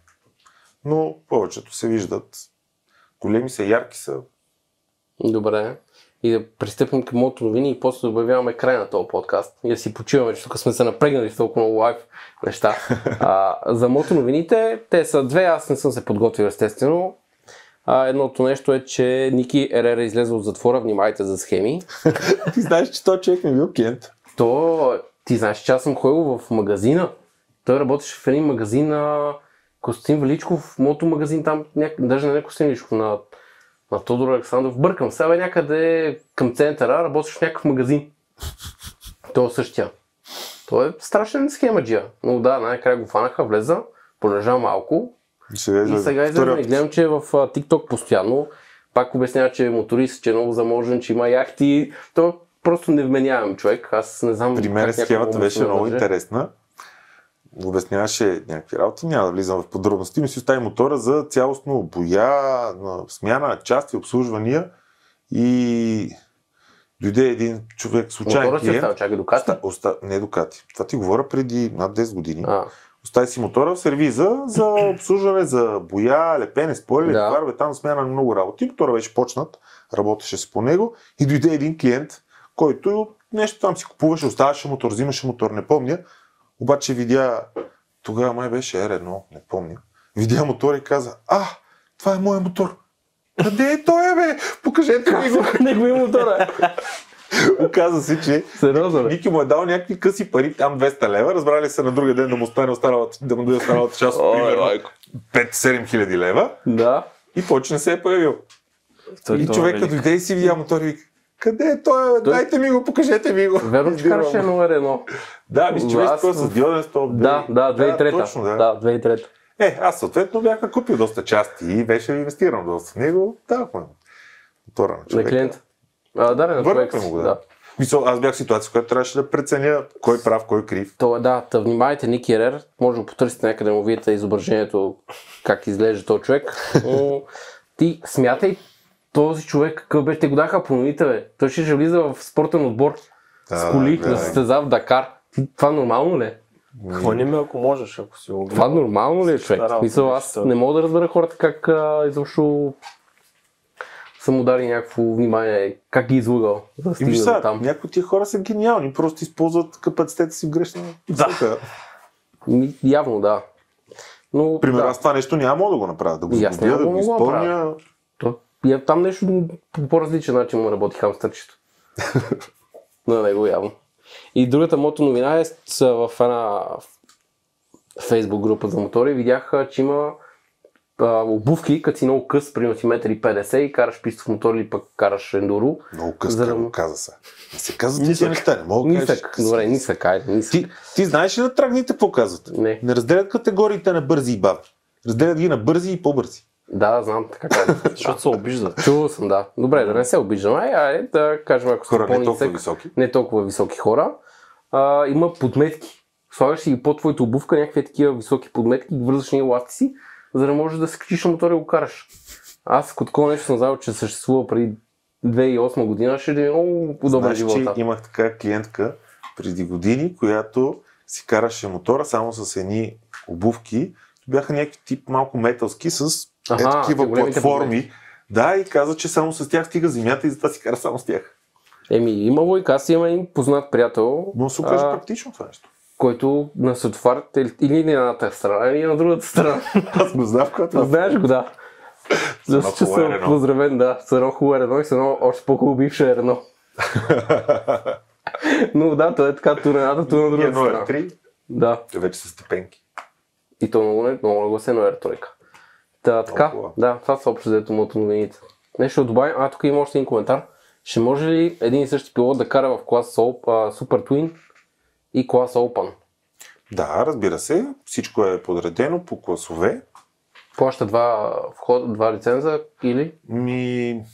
Но повечето се виждат. Големи са, ярки са. Добре. И да пристъпим към мото новини и после да обявяваме край на този подкаст. И да си почиваме, че тук сме се напрегнали с толкова много лайв неща. А, за мото новините, те са две, аз не съм се подготвил естествено. А, едното нещо е, че Ники Ерера е излезе от затвора, внимайте за схеми. Ти знаеш, че този човек ми бил клиент. То, ти знаеш, че аз съм ходил в магазина. Той работеше в един магазин на Костин Величков, мото магазин там, няк... даже не на Костин Величков, на, на Тодор Александров. Бъркам се, бе, някъде към центъра работеше в някакъв магазин. Той е същия. Той е страшен схемаджия. Но да, най-края го фанаха, влеза, полежа малко Сега и сега излезе гледам, че е в TikTok постоянно. Пак обяснява, че е моторист, че е много заможен, че има яхти. Той е просто невменяем човек. Аз не знам При мен схемата беше много интересна. Обясняваше някакви работи, няма да влизам в подробности, но си остави мотора за цялостно боя, на смяна на части, обслужвания и дойде един човек, случайен Мотора клиент. остава, чакай Дукати. Оста, оста, не Дукати. Това ти говоря преди над 10 години. А, Остави си мотора в сервиза за обслужване, за боя, лепене, спойлери, Да. фарове, там смяна на много работи. Мотора беше почнат, работеше се по него и дойде един клиент, който нещо там си купуваше, оставаше мотор, взимаше мотор, не помня. Обаче видя, тогава май беше R1, не помня. Видя мотор и каза, а, това е моят мотор. Къде е той, бе? Покажете ми го. Негови мотора. Оказа се, че Сериозно. Ники му е дал някакви къси пари, там 200 лева, разбрали се на другия ден да му стане останалата, да му даде останалата част от примерно 5-7 хиляди лева Да. и повече не се е появил. Той, и е човека дойде и си видя мотор и вика, къде е той? Той- Дайте ми го, покажете ми го. Верно, че караше го. едно. Да, мисля, че беше с диоден стоп. Да, да, 2003-та. точно, да. Да, 2003-та. Е, аз съответно бях накупил доста части и беше инвестиран доста в него. Да, мотора на На човека. клиент. А, да, на човек. Му го, да. Мисъл, аз бях в ситуация, в която трябваше да преценя кой е прав, кой е крив. То е да, та внимайте Ники Ерер, може да потърсите някъде да му видите изображението, как изглежда този човек. Но ти смятай този човек какъв беше, те го даха по новите, бе. Той ще ще влиза в спортен отбор с коли, да, да. се състезава в Дакар. Ти, това нормално ли е? Хвани ме, ако можеш, ако си го Това нормално ли е, човек? Се, аз не мога да разбера хората как а, изобщо са му дали някакво внимание, как ги е излъгал, да И виж сега, там. някои от тия хора са гениални, просто използват капацитета си в грешна Да. Явно, да. Но, Примерно, да. аз това нещо няма мога да го направя, да го няма да да го да изпълня. То, и е там нещо по по-различен начин му работи хамстърчето. На него явно. И другата мото новина е в една фейсбук група за мотори. Видях, че има а, обувки, като си много къс, примерно си 1,50 м и караш пистов мотор или пък караш ендуро. Много къс, За да каза се. Не се казват тези Нисък. неща, не мога да. Нисък, добре, нисък, айде, нисък. Ти, ти знаеш ли на трагните какво казват? Не. Не разделят категориите на бързи и бавни. Разделят ги на бързи и по-бързи. Да, знам, така. Защото се обиждат. Чувал съм, да. Добре, да не се обиждам. Ай, айде да кажем, ако Хора не толкова високи. не толкова високи хора, а, има подметки. Слагаш ги под твоята обувка, някакви такива високи подметки, ги вързваш на еластици, за да можеш да се качиш на мотора и го караш. Аз като такова нещо съм знал, че съществува преди 2008 година, ще е много удобен Знаеш, живота. че имах така клиентка преди години, която си караше мотора само с едни обувки, бяха някакви тип малко металски с е, Аха, такива големите платформи. Да, и каза, че само с тях стига земята и затова си кара само с тях. Еми, има лойка. Аз имам един познат приятел, Но се а, практично това нещо. който на светофар е или на едната страна, или на другата страна. Аз го знам, когато Знаеш го, да. За едно че съм Рено. поздравен, да. С едно хубаво едно и с едно още по-хубаво бивше едно. Но да, той е така ту на едната, ту на другата Едно е страна. три, Да. вече са степенки. И то много, много нагласено е тройка. Та, така, Толкова. да, това са общо взето моето новините. Нещо да добавим, а тук има още един коментар. Ще може ли един и същи пилот да кара в клас Super Twin и клас Open? Да, разбира се, всичко е подредено по класове. Плаща два входа, два лиценза или? Ми,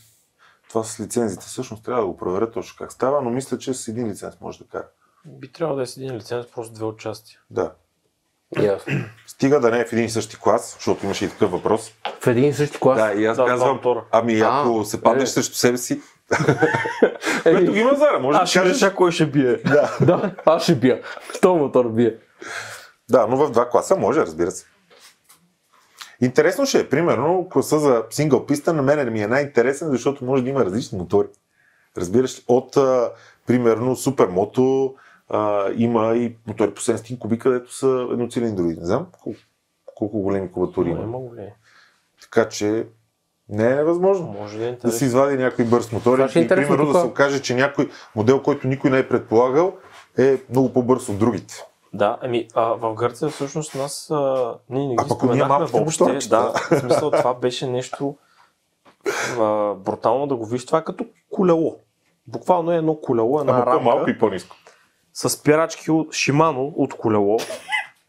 това с лицензите всъщност трябва да го проверя точно как става, но мисля, че с един лиценз може да кара. Би трябвало да е с един лиценз, просто две участия. Да. Ясно. Стига да не е в един и същи клас, защото имаше и такъв въпрос. В един и същи клас? Да, и аз Да, два казвам, мотора. ами ако А, се паднеш е. срещу себе си, което ги има зара, може да кажеш. реша кой ще бие. Да. да, аз ще бия. Що мотор бие? да, но в два класа може, разбира се. Интересно ще е, примерно, класа за сингъл писта на мен ми е най-интересен, защото може да има различни мотори. Разбираш ли? От, а, примерно, супермото а, има и мотори по 700 кубика, където са едноцилиндрови. Не знам колко, колко големи кубатури има. Има го ли? Така че не е невъзможно. Може да е Да се извади някой бърз мотор е и примерно да се окаже, че някой модел, който никой не е предполагал, е много по-бърз от другите. Да, ами а, в Гърция всъщност нас а, ние не А ги ние споменахме въобще. моторчета. Да, в смисъл това беше нещо а, брутално да го виж. Това е като колело. Буквално е едно колело, една Ама рамка по-малко и по-ниско. С спирачки от Шимано от колело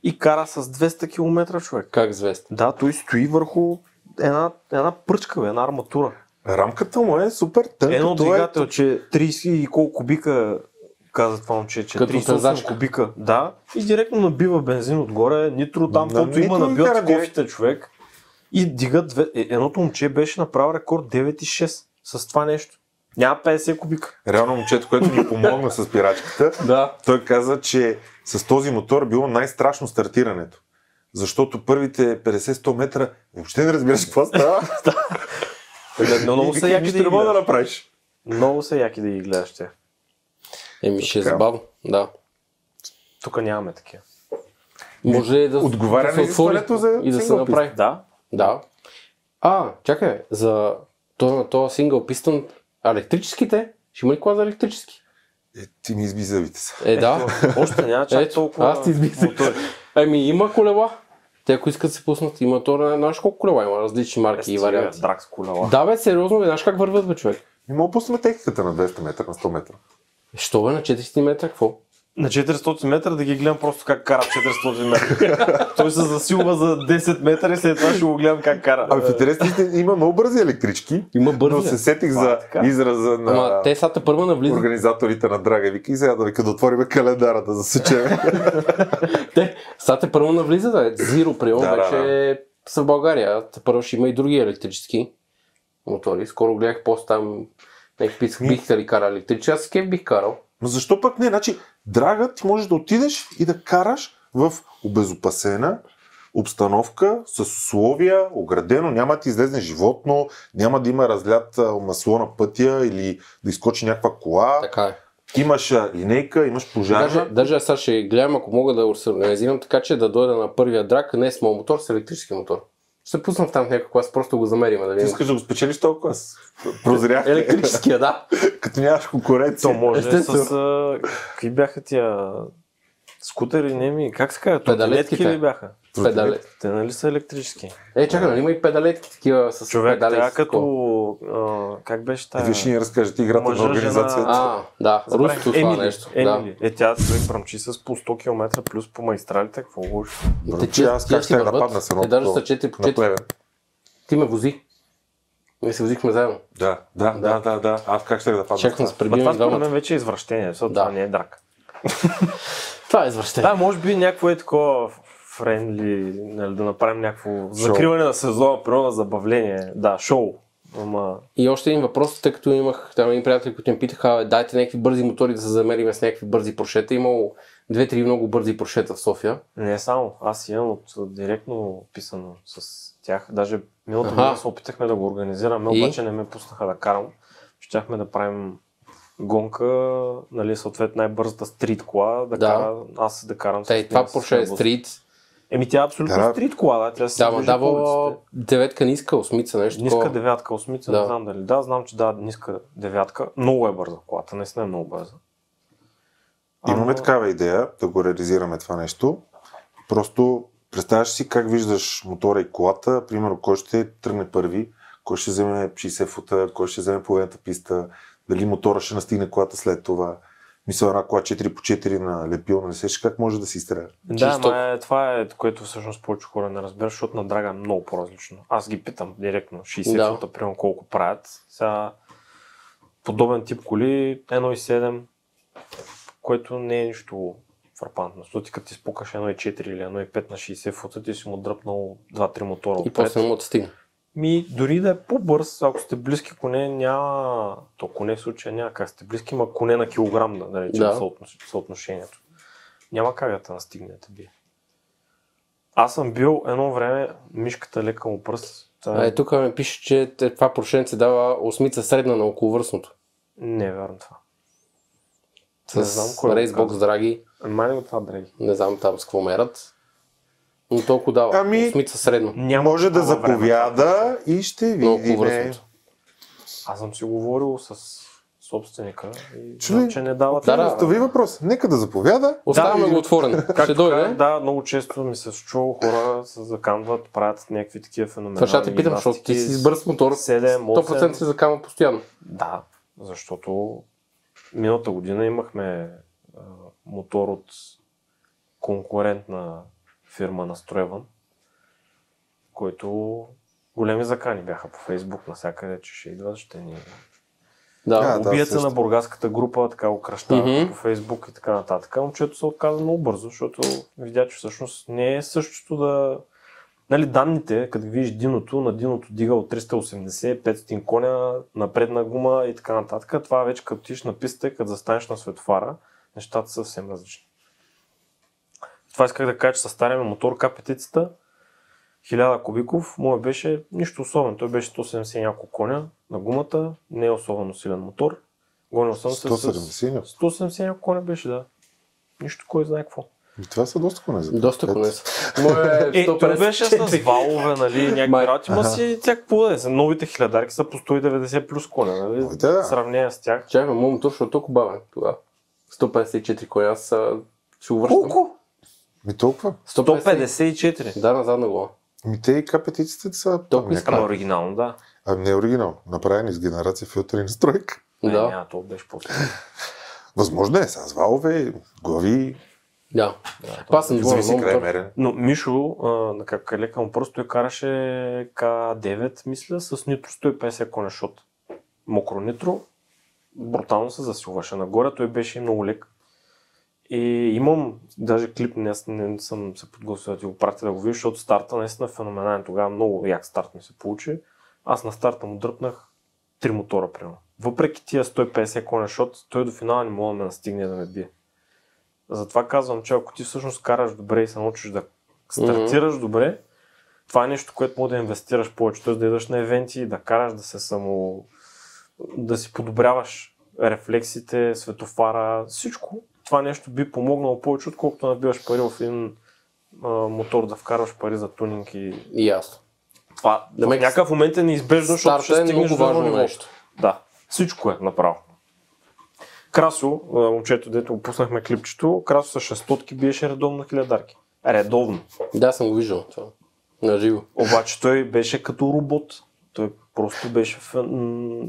и кара с 200 км човек. Как звезда? Да, той стои върху една, една пръчка, бе, една арматура. Рамката му е супер тънка. Едно е- двигател, че 30 и колко кубика каза това момче, че Като 38 тързачка. кубика. Да, и директно набива бензин отгоре, нитро там, каквото има, набиват кофите човек. И дига две... е, едното момче беше направил рекорд 9,6 с това нещо. Няма 50 кубика. Реално момчето, което ни помогна с пирачката, Да. той каза, че с този мотор било най-страшно стартирането. Защото първите 50-100 метра въобще не разбираш какво става. Но много са яки да не мога да направиш. Много са яки да ги гледаш те. Еми, ще е забавно. Да. Тук нямаме такива. Може да, Отговаря да се на отвори за и да се направи. Да, Да. А, чакай, за то, то сингъл пистон, а електрическите? Ще има ли кола за електрически? Е, ти ми изби зъбите са. Е, да. още няма чак Ето, толкова аз ти мотори. Ами има колела. Те ако искат да се пуснат, има то на знаеш колко колела има, различни марки и Стига, варианти. Драк с колела. Да бе, сериозно, бе, знаеш как върват бе човек? И мога да пуснем техниката на 200 метра, на 100 метра. Що бе, на 400 метра, какво? На 400 метра да ги гледам просто как карат 400 метра. Той се засилва за 10 метра и след това ще го гледам как кара. Ами в интересните има много бързи електрички, Има но бързи. се сетих за така. израза на Ама те са първа навлизат. организаторите на Драга. Вика и сега да вика да отворим календара, да засечем. Те, са те първо навлизат, да. Зиро, примерно, Да, да, вече са в България. Те първо ще има и други електрически мотори. Скоро гледах пост там, някакви писах, бихте ли карали електрически. Аз с кеф бих карал. Но защо пък не? Значи, драга ти можеш да отидеш и да караш в обезопасена обстановка, с условия, оградено, няма да ти излезне животно, няма да има разлят масло на пътя или да изкочи някаква кола. Така е. Имаш линейка, имаш пожарна. Даже, даже сега ще гледам, ако мога да се организирам така, че да дойда на първия драк, не с моят мотор, с електрически мотор. Ще се пусна там в някакъв клас, просто го замерим. Да Ти искаш да го спечелиш толкова клас. Прозрях. Електрическия, да. Като нямаш конкуренция. То може Естествено. с... А, какви бяха тия скутери, не ми, как се казва? Педалетките. Тротинетки ли бяха? Педале. Те нали са електрически? Е, чакай, нали има и педалетки такива с Човек, педали. тя с като... А, как беше тая? Ще ни разкажете играта Мъжа, на организацията. А, да, руското това Емили, нещо. Емили. Е, тя човек бръмчи с по 100 км плюс по магистралите, какво лошо. Да. Те, че, аз как ще нападна с едно Те даже са 4 по на 4. плевен. Ти ме вози. Ние се возихме заедно. Да, да, да, да, да. Аз как ще да падна? Чакам се Ма пребивам това според мен вече е извращение, защото Да. това не е драк. Това е извращение. Да, може би някакво е такова френдли, нали, да направим някакво закриване на сезона, примерно на забавление. Да, шоу. Ама И още един въпрос, тъй като имах там един приятели, които ми питаха, "Абе, дайте някакви бързи мотори да се замериме с някакви бързи прошета. Имало две-три много бързи прошета в София. не само. Аз имам от, директно писано с тях. Даже миналата Аха. година се опитахме да го организираме, обаче не ме пуснаха да карам. Щяхме да правим гонка, нали, съответно най-бързата стрит кола, да, Да. кара, аз да карам с това Porsche е стрит. Еми тя е абсолютно Да. стрит кола, да, тя се Да, дава деветка ниска, осмица, нещо Ниска такова. девятка, осмица, Да. не знам дали. Да, знам, че да, ниска девятка. Много е бърза колата, наистина е много бърза. Имаме Ама- такава идея да го реализираме това нещо. Просто представяш си как виждаш мотора и колата, примерно кой ще тръгне първи, кой ще вземе 60 фута, кой ще вземе половината писта, дали мотора ще настигне колата след това. Мисля, една кола 4x4 на лепил, не сеш как може да си стреля. Да, Чисто. ма е, това е, което всъщност повече хора не разбират, защото на драга е много по-различно. Аз ги питам директно, 60 Да. примерно колко правят. Сега, подобен тип коли, 1,7, което не е нищо фрапантно. Защото ти като ти спукаш 1,4 или 1,5 на 60 фута, ти си му дръпнал 2-3 мотора И отпред. после му да стигне. Ми, дори да е по-бърз, ако сте близки коне, няма... То коне в случая няма как сте близки, ма коне на килограм, да наречем Да. съотношението. Няма как да те настигне да те бие. Аз съм бил едно време, мишката лека му пръст. Та... е, тук ми пише, че това прошение се дава осмица средна на околовръстното. Не е вярно това. С Не знам кой го рейсбокс драги, Май не го това, драги. не знам там с какво мерят. Но толкова дава. Ами, Осмица средно. Няма Може да време. заповяда и ще видим. Аз съм си говорил с собственика и Чули? знам, че не дава Да, да. Остави въпрос. Нека да заповяда. Оставяме или- го отворен. Ще Както дойде. да, много често ми се случва хора се заканват, правят някакви такива феноменални Това ще те питам, защото ти си с бърз мотор. 7, 100% се закама постоянно. Да, защото миналата година имахме а, мотор от конкурентна фирма на Стройван, който големи закани бяха по Фейсбук навсякъде, че ще идват, ще ни Да. Да, се също. на бургаската група, така го кръщават Мгм. по Фейсбук и така нататък. Момчето се отказа много бързо, защото видя, че всъщност не е същото да... Нали, данните, като видиш диното, на диното дига от 380, 500 коня, напредна гума и така нататък. Това вече като тиш на писта като застанеш на светофара, нещата са съвсем различни. Това исках да кажа, че със стария мотор К5-цата, 1000 кубиков, моя беше нищо особено. Той беше 170 и няколко коня на гумата, не е особено силен мотор. Гонил съм се 170 с 170 и няколко коня беше, да. Нищо кой знае какво. Това са доста коне за Доста коне са. Е той беше с 154. валове, нали, някакви работи, ма си всякакво да е. За Новите хилядарки са по 190 плюс коня, нали? Да. В сравнение с тях. Чакай, моят мотор ще е толкова бавен тогава. 154 коня, аз а, ще го връщам. Колко? Ми толкова. 154. Да, назад на глава. Ми те и капетиците са Толкова някакви- Ама оригинално, да. А не е оригинал. Направени с генерация филтър и настройка. Не, Да. няма, то беше по Възможно е, с валове, глави, Да. Аз съм зависи доволен къде е много мотор. мерен. Но Мишо, а, на как лека му просто той караше К9, мисля, с нитро 150 коня, защото мокро нитро брутално се засилваше нагоре, той беше много лек. И имам даже клип, не, не съм се подготвил да ти го пратя да го видиш, защото старта наистина е феноменален. Тогава много як старт ми се получи. Аз на старта му дръпнах три мотора, примерно. Въпреки тия 150 коня, защото той до финала не мога да ме настигне да ме бие. Затова казвам, че ако ти всъщност караш добре и се научиш да стартираш добре, това е нещо, което може да инвестираш повече. Т.е. да идваш на евенти, да караш, да се само... да си подобряваш рефлексите, светофара, всичко. Това нещо би помогнало повече, отколкото набиваш пари в един а, мотор, да вкарваш пари за тунинг и... И ясно. Това Да в ме- някакъв момент е неизбежно, защото ще е стигнеш много важно ниво. нещо. Да, всичко е направо. Красо, момчето, дето го пуснахме клипчето, Красо с шестотки биеше редовно хилядарки. Редовно. Да, съм го виждал това. На живо. Обаче той беше като робот. Той просто беше... м,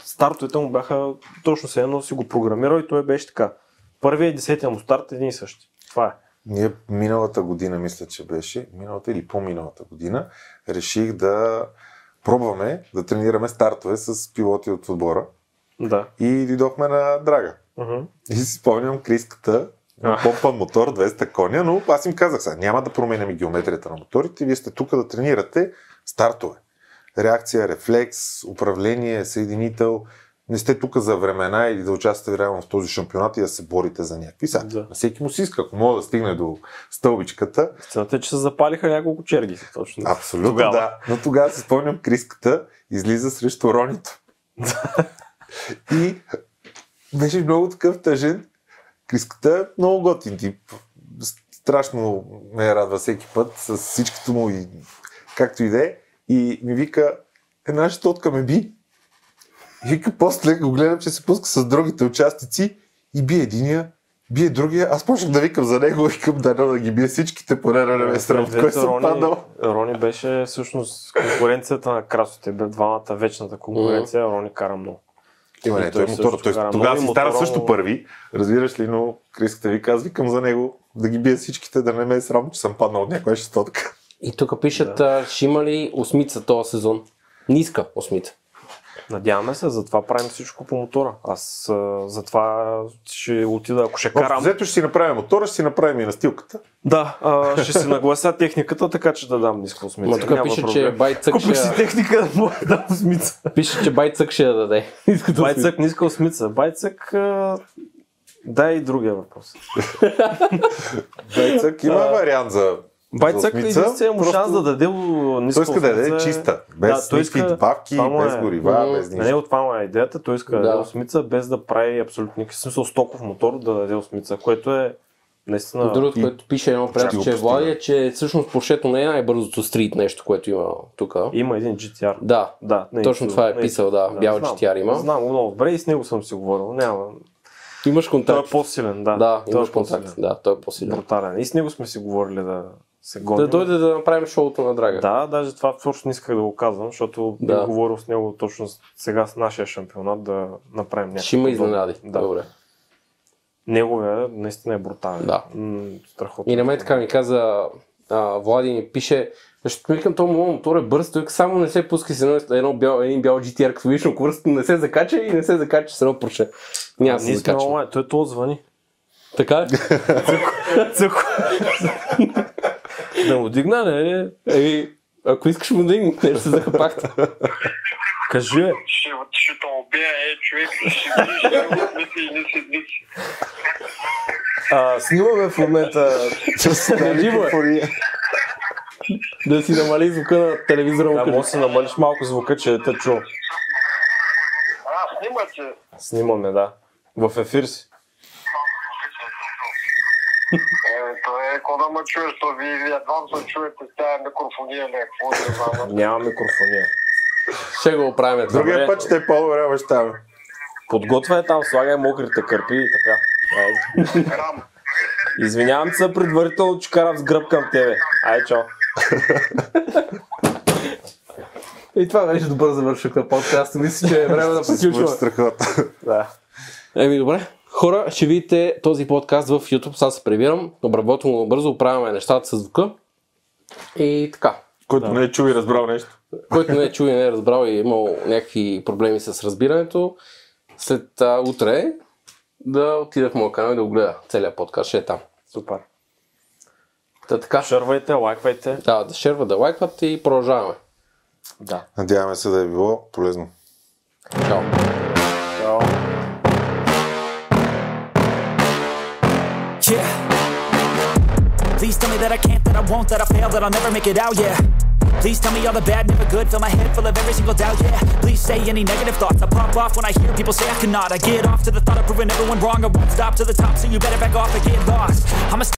Стартовете му бяха точно се едно си го програмирал и той беше така. Първият и десетия му старт е един и същи. Това е. Ние миналата година, мисля, че беше, миналата или по-миналата година, реших да пробваме да тренираме стартове с пилоти от отбора Да. и дойдохме на Драга. Мгм. И си спомням криската на А. помпан мотор 200 коня, но аз им казах сега, няма да променяме геометрията на моторите, вие сте тук да тренирате стартове. реакция, рефлекс, управление, съединител. Не сте тук за времена или да участвате реално в този шампионат и да се борите за някакви. Сега, Да. на всеки му си иска, ако мога да стигне до стълбичката, Истината е, че се запалиха няколко черги. Точно. Абсолютно Тогава. да. Но тогава си спомням, Криската излиза срещу Ронито. и беше много такъв тъжен. Криската е много готин тип. Страшно ме радва всеки път с всичкото му и както и да е. И ми вика, една щотка ме би. И вика, после го гледам, че се пуска с другите участници и бие единия, бие другия. Аз почнах да викам за него, викам да, да ги бие всичките, поне да не ме срам, кой съм Рони, паднал. Рони беше всъщност конкуренцията на красоте. Бе двамата вечната конкуренция. Рони кара много. Има, не, И той, той е мотора. Той, кара тогава си и стара също първи. Разбираш ли, но Криската вика, аз викам за него да ги бие всичките, да не ме е срам, че съм паднал от някоя шестотка. И тук пишат, да. ще има ли осмица този сезон? Ниска осмица. Надяваме се, затова правим всичко по мотора. Аз а, затова ще отида, ако ще Общо карам. взето ще си направим мотора, ще си направим и настилката. Да, а, ще си наглася техниката, така че да дам ниска осмица. Ма тук Няма пише, проблем. че Байцък Купиш си ще, техника да мога да дам осмица. пише, че Байцък ще я даде. Байцък, ниска осмица. Байцък, а, да и другия въпрос. Байцък има вариант за Байцък е единствения му просто шанс да даде ниска Той иска да даде е- чиста, без Да, той иска- добавки, без е- горива, Мгм. без На нищо. него това му е идеята. Той иска да, Да. даде осмица, без да прави абсолютно никакъв смисъл стоков мотор да даде осмица, което е наистина... Другото, и- което пише едно приятел, че е. Влади, е, че всъщност Поршето не е най-бързото стрит нещо, което има тук. Има един GTR. Да, Да, не Точно това е писал, да, бял знам. GTR има. Знам го много добре и с него съм си говорил. Няма. имаш Той контакт. е по-силен, да. Да, той имаш е контакт. Да, той е по-силен. Брутален. И с него сме си говорили да се гоним. Да дойде да направим шоуто на Драга. Да, даже това точно не исках да го казвам, защото Да. бих говорил с него точно сега с нашия шампионат да направим някакво. Ще има изненади. Да. Добре. Неговия наистина е брутален. Да. М, страхотно. И на мен така ми каза, а, Влади ми пише, защото ми викам, този мотор е бърз, той само не се пуска с едно, едно бял, един бял GTR, на курсата, не се закача и не се закача с едно порше. Няма се закача. Той то звъни. Така ли? Цъко. Да му дигна, не? Еми, ако искаш му да им, нещо се захапахте. Кажи, бе. ще, ще те убия, е, човек, ще видиш, ще мисли и не седмици. А, снимаме в момента Кажи му, е. да си намали звука на телевизора му. Да, може да си намалиш малко звука, че те чу. А, снимате. Снимаме, да. В ефир си. Е, то е, какво да ме чуеш, то ви едва се чуете с тази микрофония, не, какво да знам. Няма микрофония. Ще го оправим. Другия път ще е по-добре баща ми. Подготвяй там, слагай мокрите кърпи и така. Рам. Извинявам се предварително, че карам с гръб към тебе. Ай, чао. И това беше добър завършък на подкаста. Мисля, че е време да приключваме. страхотно. Да. Еми добре. Хора, ще видите този подкаст в YouTube. Сега се прибирам. Обработвам го бързо, оправяме нещата с звука. И така. Който не е чул и разбрал нещо. Който не е чул и не е разбрал и е имал някакви проблеми с разбирането, след а, утре да отида в моя канал и да го гледа. Целият подкаст ще е там. Супер. Та така. Шервайте, лайквайте. Да, да шерва, да лайкват и продължаваме. Да. Надяваме се да е било полезно. Чао. Please tell me that I can't, that I won't, that I fail, that I'll never make it out, yeah. Please tell me all the bad, never good, fill my head full of every single doubt, yeah. Please say any negative thoughts, I pop off when I hear people say I cannot. I get off to the thought of proving everyone wrong, I won't stop to the top, so you better back off and get lost. I'm a